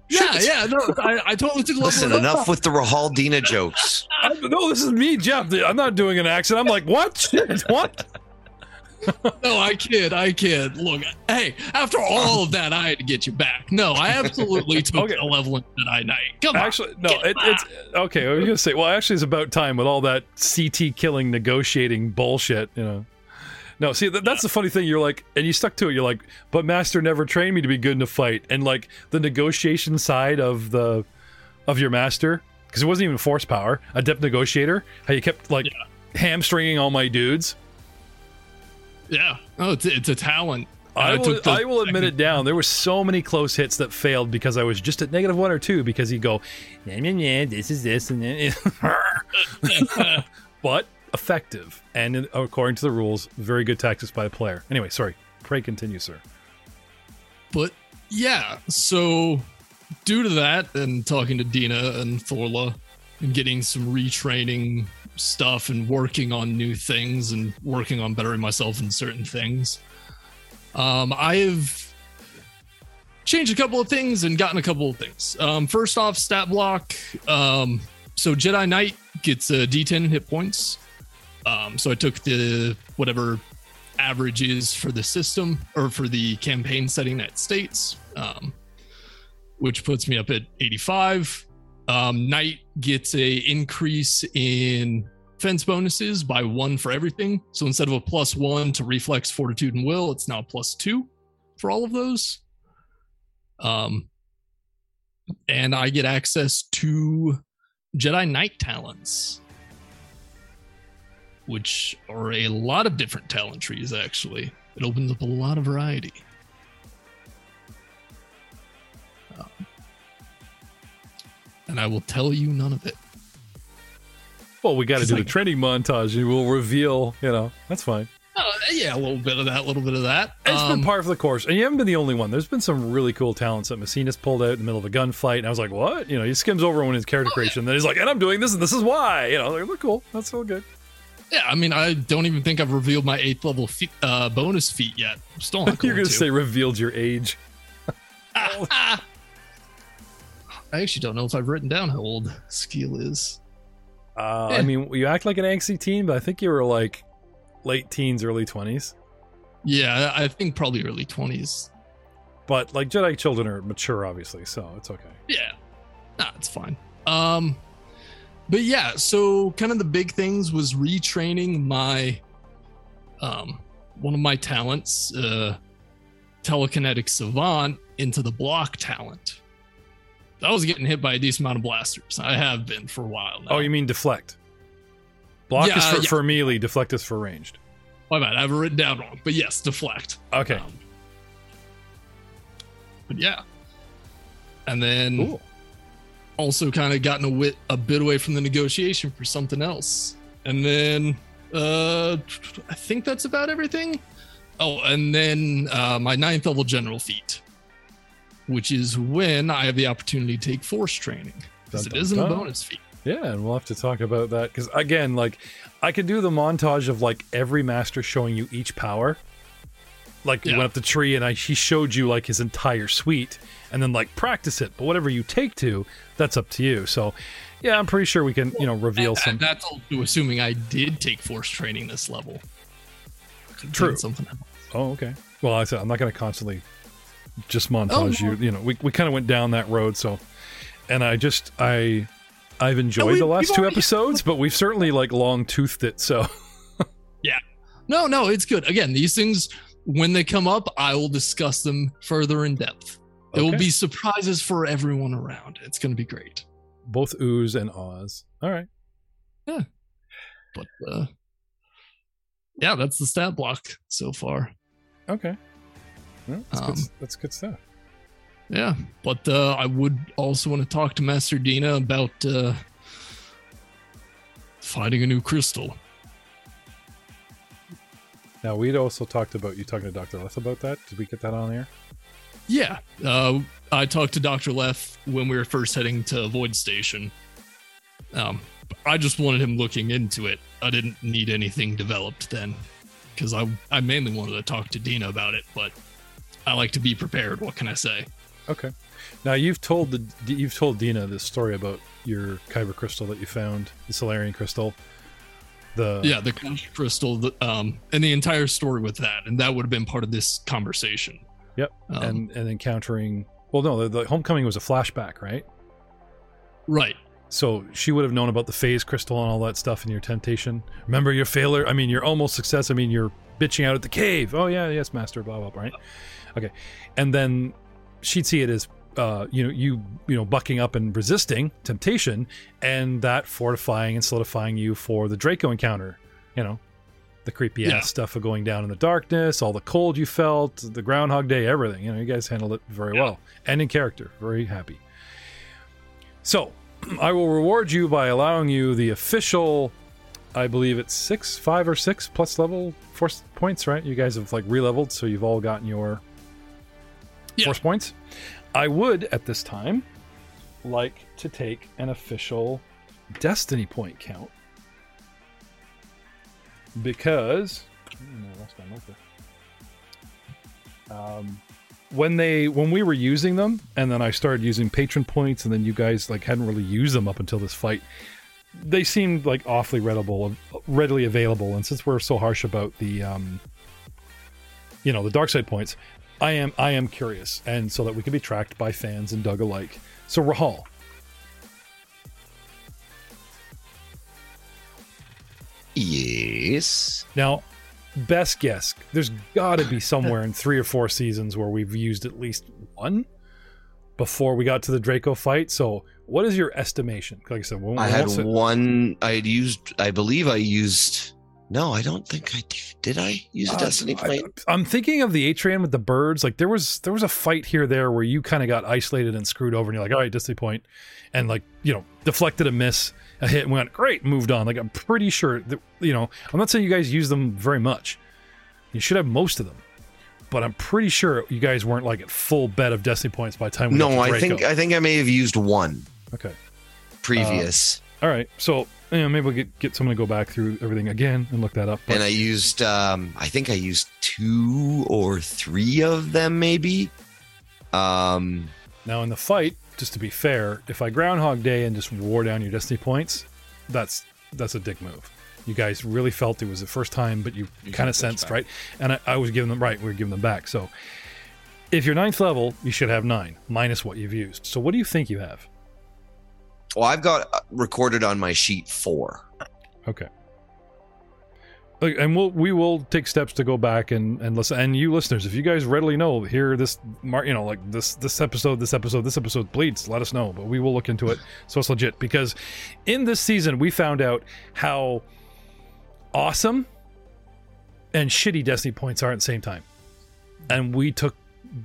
Yeah, yeah. No, I, I totally took a level. Listen, in enough with the Rahal Dena jokes. I, no, this is me, Jeff. I'm not doing an accent. I'm like, what? Shit, what? No, I kid. I kid. Look, hey, after all of that, I had to get you back. No, I absolutely took Okay. a level in Jedi Knight. Come on. Actually, no. It, it's okay. I was gonna say. Well, actually, it's about time with all that CT killing, negotiating bullshit. You know. No, see, that, that's the funny thing. You're like, and you stuck to it. You're like, but Master never trained me to be good in a fight, and like the negotiation side of the of your master, because it wasn't even force power, adept negotiator. How you kept like hamstringing all my dudes. Yeah. Oh, it's, it's a talent. Uh, I And will, I will admit it down. There were so many close hits that failed because I was just at negative one or two because he'd go, yeah, yeah, yeah, this is this, and then but effective and according to the rules, very good tactics by the player. Anyway, sorry. Pray continue, sir. But yeah, so due to that and talking to Dena and Thorla and getting some retraining stuff and working on new things and working on bettering myself in certain things, um, I've changed a couple of things and gotten a couple of things. Um, first off, stat block. Um, so Jedi Knight gets a D10 hit points. Um, so I took the whatever average is for the system or for the campaign setting that states, um, which puts me up at 85. Um, Knight gets a increase in fence bonuses by one for everything. So instead of a plus one to reflex, fortitude, and will, it's now plus two for all of those. Um, and I get access to Jedi Knight talents, which are a lot of different talent trees. Actually, it opens up a lot of variety. Um, and I will tell you none of it. Well, we got to do like- the training montage, and we'll reveal. You know, that's fine. Oh, yeah, a little bit of that, a little bit of that. It's Um, been part of the course, and you haven't been the only one. There's been some really cool talents that Messina's pulled out in the middle of a gunfight, and I was like, "What?" You know, he skims over when his character creation, then he's like, "And I'm doing this, and this is why." You know, they're, they're cool. That's all good. Yeah, I mean, I don't even think I've revealed my eighth level feat, uh, bonus feat yet. I'm still not You're going gonna to. say revealed your age. I actually don't know if I've written down how old Skill is. Uh, Yeah. I mean, you act like an angsty teen, but I think you were like late teens, early twenties. Yeah, I I think probably early 20s. But like Jedi children are mature, obviously, so it's okay. Yeah. Nah, it's fine. Um but yeah, so kind of the big things was retraining my um one of my talents, uh telekinetic savant into the block talent. I was getting hit by a decent amount of blasters. I have been for a while now. Oh, you mean deflect? Block Yeah, is for, yeah. for melee, deflect is for ranged. My bad. I have it written down wrong. But yes, deflect. Okay. Um, but yeah. And then Cool. also kind of gotten a, wit, a bit away from the negotiation for something else. And then uh I think that's about everything. Oh, and then uh, my ninth level general feat, which is when I have the opportunity to take force training. Because it isn't a bonus feat. Yeah, and we'll have to talk about that because again, like, I could do the montage of like every master showing you each power. Like you went up the tree and I he showed you like his entire suite, and then like practice it. But whatever you take to, that's up to you. So, yeah, I'm pretty sure we can you know reveal And- some. that's also assuming I did take force training this level. True. Something else. Oh, okay. Well, I said I'm not going to constantly just montage Oh, you. You know, we we kind of went down that road. So, and I just I I've enjoyed we- the last two already- episodes, but we've certainly like long toothed it. So, yeah, No, no, it's good. Again, these things when they come up, I will discuss them further in depth. There will be surprises for everyone around. It's going to be great. both ooze and ahs. All right. Yeah. But uh yeah, that's the stat block so far. Okay. That's, Um, good, that's good stuff. Yeah, but uh I would also want to talk to Master Dena about uh finding a new crystal. Now we'd also talked about you talking to Doctor Leth about that. Did we get that on air? Yeah, uh, I talked to Doctor Leth when we were first heading to Void Station. Um, I just wanted him looking into it. I didn't need anything developed then, because I I mainly wanted to talk to Dena about it. But I like to be prepared. What can I say? Okay. Now you've told the you've told Dena this story about your kyber crystal that you found, the Solarian crystal. The Yeah, the crystal, the, um, and the entire story with that, and that would have been part of this conversation. Yep. Um, and and encountering. Well, no, the, the homecoming was a flashback, right? right. So she would have known about the phase crystal and all that stuff in your temptation. Remember your failure? I mean, your almost success. I mean, you're bitching out at the cave. Oh yeah, yes, master. Blah blah. blah right. Okay. And then she'd see it as, uh, you know, you you know, bucking up and resisting temptation, and that fortifying and solidifying you for the Draco encounter. You know, the creepy ass Yeah. stuff of going down in the darkness, all the cold you felt, the Groundhog Day, everything. You know, you guys handled it very Yeah. well and in character. Very happy. So, I will reward you by allowing you the official, I believe it's six, five or six plus level force points, right? You guys have like re-leveled, so you've all gotten your Yeah. force points. I would at this time like to take an official destiny point count because I lost my note there. Um, when they when we were using them, and then I started using patron points, and then you guys like hadn't really used them up until this fight. They seemed like awfully readable, readily available, and since we're so harsh about the, um, you know, the dark side points, I am I am curious, and so that we can be tracked by fans and Doug alike. So Rahal, Yes. Now, best guess. There's got to be somewhere in three or four seasons where we've used at least one before we got to the Draco fight. So, what is your estimation? Like I said, when, I had one. I had used. I believe I used. No, I don't think I did. Did I use a Uh, Destiny I- point? I'm thinking of the Atrian with the birds. Like there was there was a fight here there where you kind of got isolated and screwed over, and you're like, all right, Destiny point, and like you know deflected a miss, a hit, and went great, moved on. Like I'm pretty sure that you know I'm not saying you guys use them very much. You should have most of them, but I'm pretty sure you guys weren't like at full bet of Destiny points by the time. We No, I think I think I may have used one okay. previous, All right, so you know, maybe we'll get get someone to go back through everything again and look that up. But and I used. um I think I used two or three of them, maybe. Um, Now in the fight, just to be fair, if I Groundhog Day and just wore down your destiny points, that's that's a dick move. You guys really felt it was the first time, but you, You kind of sensed, back. right? And I, I was giving them right. We were giving them back. So if you're ninth level, you should have nine minus what you've used. So what do you think you have? Well, I've got uh, recorded on my sheet four. Okay. And we'll we will take steps to go back and and listen. And you listeners, if you guys readily know, hear this, you know, like this this episode, this episode, this episode bleeds, let us know. But we will look into it. So it's legit because in this season we found out how awesome and shitty Destiny points are at the same time, and we took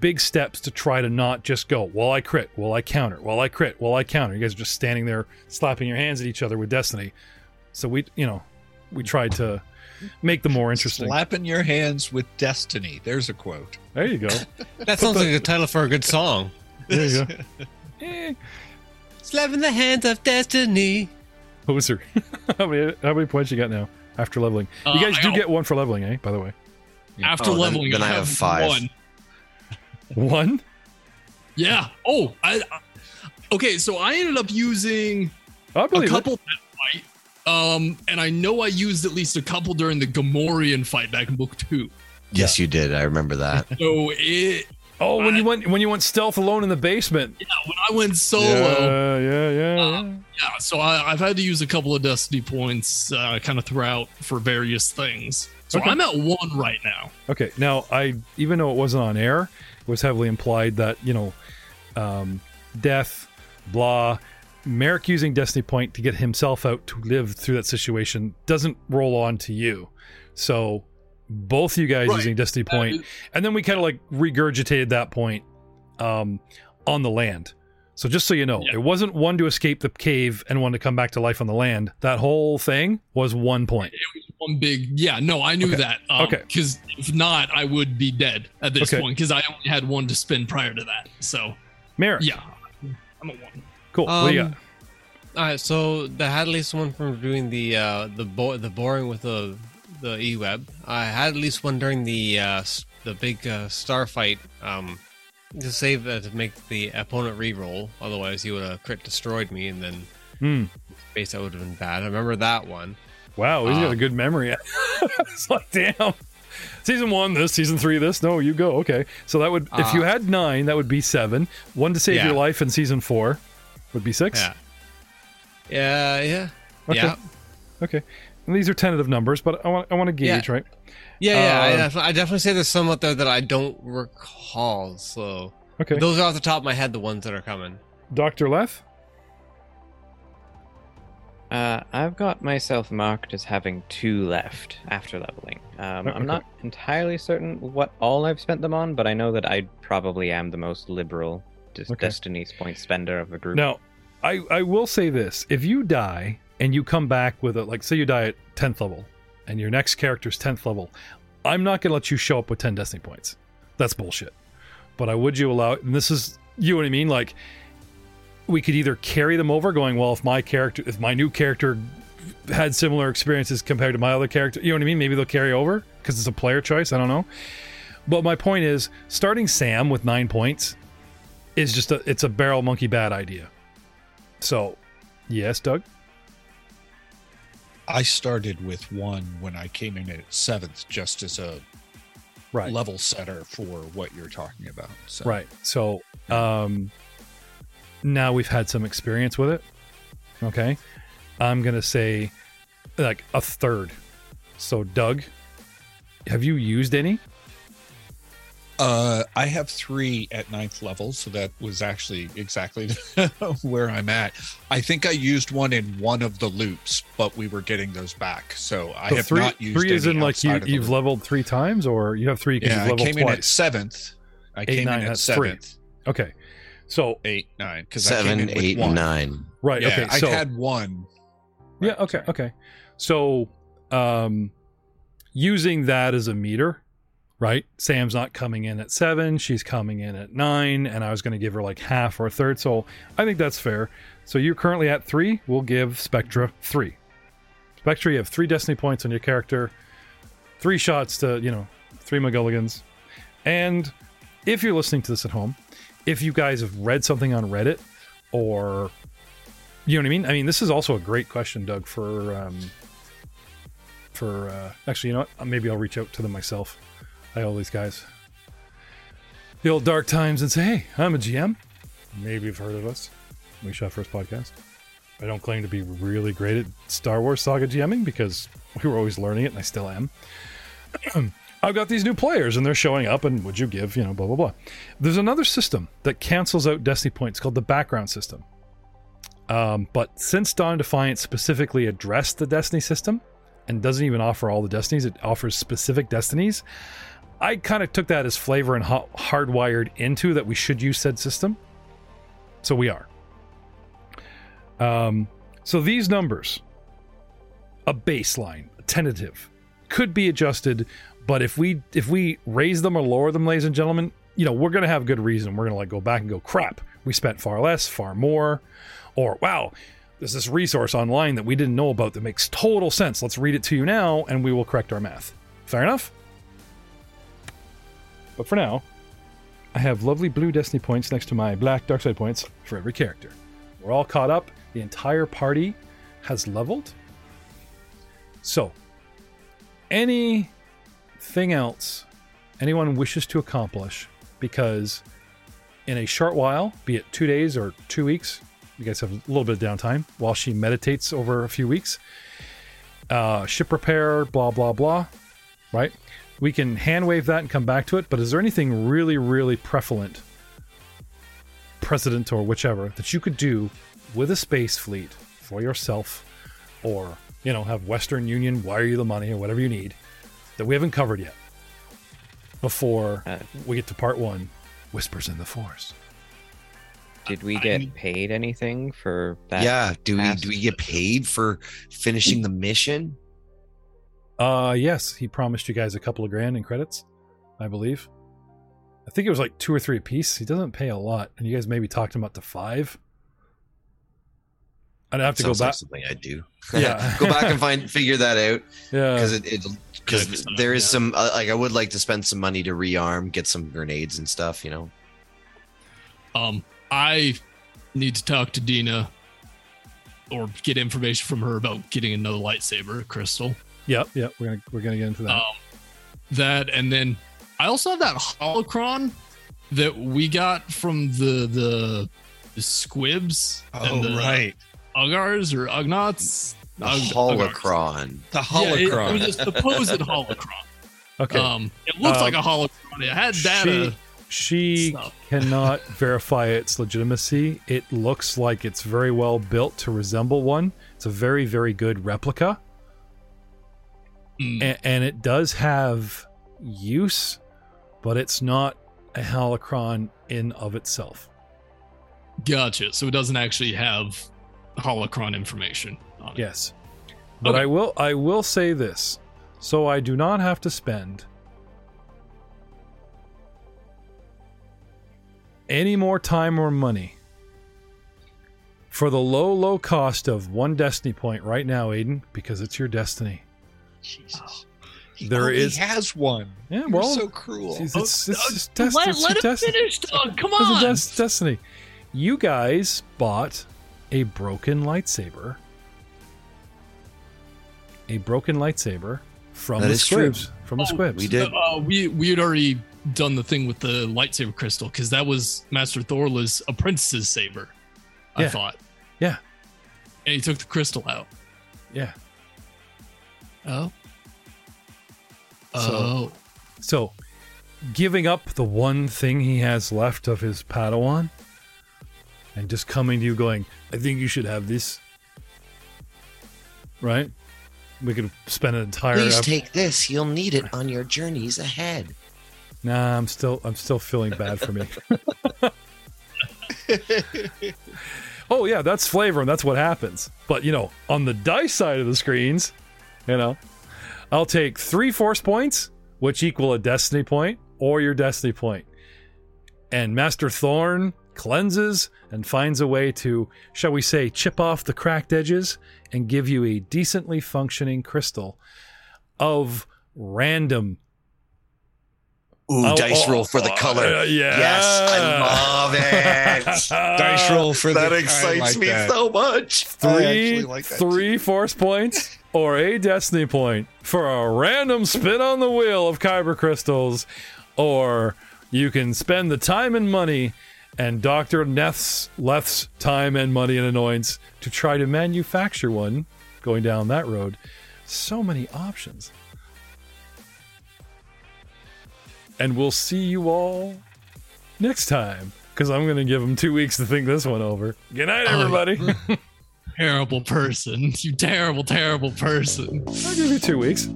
big steps to try to not just go, well, I crit, well, I counter, well, I crit, well, I counter. You guys are just standing there slapping your hands at each other with Destiny. So we, you know, we tried to make them more interesting. Slapping your hands with destiny. There's a quote. There you go. That sounds like a title for a good song. There you go. Eh, Slapping the hands of destiny. poser. how many how many points you got now after leveling? Uh, you guys I do got- get one for leveling, eh? By the way, After Oh, then- leveling, then I have five. One. One. Yeah. Oh, I, I- okay. So I ended up using I a believe it. couple fight, um, and I know I used at least a couple during the Gamorrean fight back in book two. Yes, you did. I remember that. So it, Oh, when you went when you went stealth alone in the basement. yeah, when I went solo, Yeah, yeah, yeah. Uh, yeah. yeah. So I, I've had to use a couple of destiny points, uh, kind of throughout for various things. So Okay. I'm at one right now. Okay, now I even though it wasn't on air, it was heavily implied that you know, um, death, blah. Merrick using Destiny Point to get himself out to live through that situation doesn't roll on to you. So both you guys Right. using Destiny Point, and then we kind of like regurgitated that point um, on the land. So just so you know, Yeah. it wasn't one to escape the cave and one to come back to life on the land. That whole thing was one point. it was one big yeah no i knew Okay. that um, Okay. because if not i would be dead at this Okay. point because i only had one to spin prior to that so Merrick, yeah i'm a one cool. what do you Um, got? All right, so I had at least one from doing the uh, the bo- the boring with the the e web. I had at least one during the uh, the big uh, star fight um, to save uh, to make the opponent re-roll. Otherwise, he would have crit destroyed me, and then Hmm. base that would have been bad. I remember that one. Wow, he's got Uh, a good memory. it's like, damn. Season one, this. Season three, this. No, you go. Okay. So that would, if Uh, you had nine, that would be seven. One to save Yeah. your life in season four would be six. Yeah. Yeah, yeah, Okay. yeah, Okay. And these are tentative numbers, but I want, I want to gauge, right? yeah, yeah. I, Um, def- I definitely say there's some out there that I don't recall. So Okay. those are off the top of my head, the ones that are coming. Dr. Leth? Uh, I've got myself marked as having two left after leveling. Um, Okay. I'm not entirely certain what all I've spent them on, but I know that I probably am the most liberal des- Okay. Destiny's point spender of the group. Now, I, I will say this. If you die and you come back with a, like, say you die at 10th level and your next character's 10th level, I'm not going to let you show up with 10 destiny points. That's bullshit. But I would you allow, and this is, you know what I mean? Like, we could either carry them over going, well, if my character, if my new character had similar experiences compared to my other character, you know what I mean? Maybe they'll carry over because it's a player choice. I don't know. But my point is, starting Sam with nine points is just a it's a barrel monkey bad idea. So, yes, Doug. I started with one when I came in at seventh, just as a Right. level setter for what you're talking about. So Right. So, um, now we've had some experience with it. Okay. I'm going to say like a third. So, Doug, have you used any? Uh, I have three at ninth level, so that was actually exactly where I'm at. I think I used one in one of the loops, but we were getting those back, so I So have three, not used three is in like you, outside of the you've leveled three times, or you have three Yeah, I came in at seventh. I came nine, in at that's three. seventh, Okay. So, eight, nine, because I came Seven, in with one. nine. right. Yeah, okay. I had one. yeah. Okay. sorry. Okay. So, um, using that as a meter, right? Sam's not coming in at seven. She's coming in at nine, and I was going to give her like half or a third. So I think that's fair. So you're currently at three. We'll give Spectra three. Spectra, you have three destiny points on your character, three shots to, you know, three McGulligans. And if you're listening to this at home, if you guys have read something on Reddit or you know what I mean? I mean, this is also a great question, Doug, for um, for uh, actually, you know what? Maybe I'll reach out to them myself. I owe these guys the old dark times and say, "Hey, I'm a GM. Maybe you've heard of us. We shot first podcast. I don't claim to be really great at Star Wars Saga GMing because we were always learning it, and I still am. I've got these new players, and they're showing up. And would you give, you know, blah blah blah. There's another system that cancels out Destiny points called the background system. Um, but since Dawn Defiance specifically addressed the Destiny system and doesn't even offer all the Destinies, it offers specific Destinies. I kind of took that as flavor and ha- hardwired into that we should use said system. So we are. Um, so these numbers, a baseline, tentative, could be adjusted, but if we if we raise them or lower them, ladies and gentlemen, you know we're gonna have good reason. We're gonna like go back and go, crap, we spent far less, far more, or wow, there's this resource online that we didn't know about that makes total sense. Let's read it to you now, and we will correct our math. Fair enough. But for now, I have lovely blue destiny points next to my black dark side points for every character. We're all caught up. The entire party has leveled. So, anything else anyone wishes to accomplish, because in a short while, be it two days or two weeks, you guys have a little bit of downtime while she meditates over a few weeks. Uh, ship repair, blah, blah, blah, right? We can hand wave that and come back to it, but is there anything really, really prevalent, precedent or whichever, that you could do with a space fleet for yourself or, you know, have Western Union wire you the money or whatever you need that we haven't covered yet before Uh, we get to part one Whispers in the Force? Did we I- get paid anything for that? yeah. Do we do we get paid for finishing the mission? Uh, yes, he promised you guys a couple of grand in credits, I believe. I think it was like two or three a piece. He doesn't pay a lot, and you guys maybe talked him up to five. I'd have to go Sounds like back. something I do. Yeah. go back and find figure that out Yeah, because it because there is yeah. some uh, like I would like to spend some money to rearm, get some grenades and stuff. You know. Um, I need to talk to Dena or get information from her about getting another lightsaber, Crystal. yep, yep. We're gonna we're gonna get into that. Um, that and then I also have that holocron that we got from the the, the squibs and the Oh, right. Ugars or Ugnaughts. The Ug- holocron. The Yeah, it- holocron. it, was a supposed holocron. okay, Um, it looks Um, like a holocron. It had data. she stuff. cannot verify its legitimacy. It looks like it's very well built to resemble one. It's a very very good replica. Mm, and, and it does have use, but it's not a holocron in of itself. gotcha. So it doesn't actually have holocron information on it. Yes, but Okay. I will I will say this, so I do not have to spend any more time or money for the low low cost of one destiny point right now, Aiden, because it's your destiny. Jesus. He There only is- has one. Yeah, You're well, so cruel. it's, Oh, it's, it's, uh, let, it's let him test- finish, dog. Come it's a on. des- destiny. You guys bought a broken lightsaber. A broken lightsaber from That the is true. squibs. From the Oh, squibs. we did. Uh, we we had already done the thing with the lightsaber crystal because that was Master Thorla's apprentice's saber. I Yeah. thought. Yeah. And he took the crystal out. Yeah. Oh. So- Oh. So, giving up the one thing he has left of his Padawan and just coming to you going, I think you should have this. Right? We could spend an entire Please ep- take this. You'll need it on your journeys ahead. Nah, I'm still I'm still feeling bad for me. oh yeah, that's flavor and that's what happens. But you know, on the dice side of the screens, you know, I'll take three force points, which equal a destiny point, or your destiny point. And Master Thorn cleanses and finds a way to, shall we say, chip off the cracked edges and give you a decently functioning crystal of random Ooh, Oh, dice oh, roll for the oh, color. uh, yeah. Yes, I love it. Dice roll for that the I excites like me that. so much. Three, like three force points or a destiny point for a random spin on the wheel of kyber crystals, or you can spend the time and money and Doctor Neth's Leth's time and money and annoyance to try to manufacture one. Going down that road, so many options. And we'll see you all next time because I'm going to give them two weeks to think this one over. Good night, Oh, everybody. Terrible person. You terrible, terrible person. I'll give you two weeks.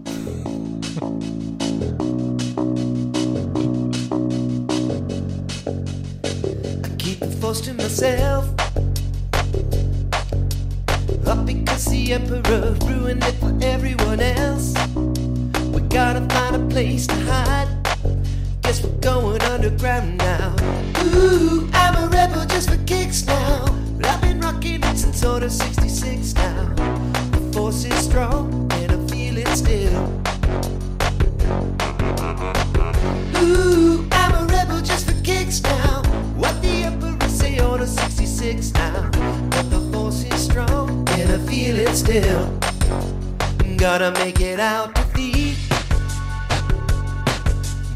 Forced to myself. Up because the emperor ruined it for everyone else. We gotta find a place to hide. Guess we're going underground now. Ooh, I'm a rebel just for kicks now. But I've been rocking it since order 66 now. The force is strong and I feel it still. Gotta make it out to thee.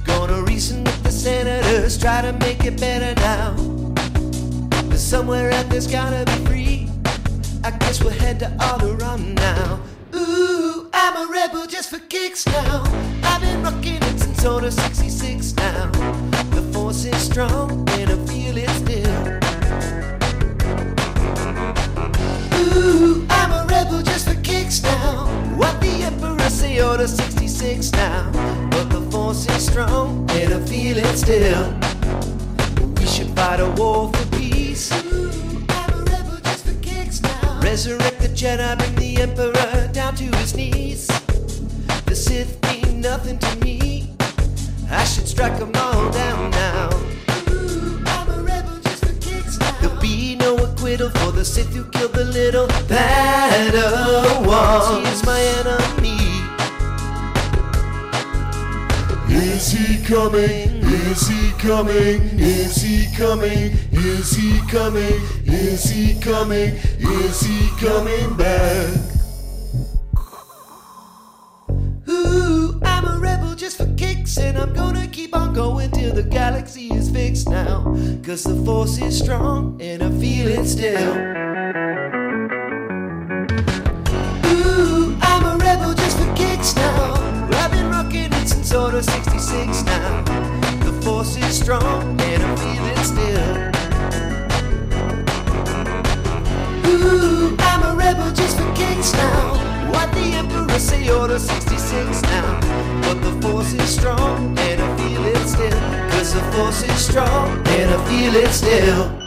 Gonna reason with the senators, try to make it better now. But somewhere out there's gotta be free. I guess we'll head to Alderaan now. Ooh, I'm a rebel just for kicks now. I've been rocking it since order 66 now. The force is strong and I feel it still. Ooh, I'm a rebel just for kicks now. What the emperor say order 66 now. But the force is strong and I feel it still. We should fight a war for peace. Ooh, I'm a rebel just for kicks now. Resurrect the Jedi, bring the emperor down to his knees. The Sith mean nothing to me. I should strike them all down now. Ooh, I'm a rebel just for kicks now. No acquittal for the Sith who killed the little Padawan. He is my enemy. Is he coming? Is he coming? Is he coming? Is he coming? Is he coming? Is he coming back? Ooh, I'm a rebel just for kicks, and I'm gonna keep on going till the galaxy fixed now. Cause the force is strong, and I feel it still. Ooh, I'm a rebel just for kicks now. I've been rocking it since order 66 now. The force is strong, and I feel it still. Ooh, I'm a rebel just for kicks now. What the emperor say, order 66 now. But the force is strong, and I feel it still. Cause the force is strong, and I feel it still.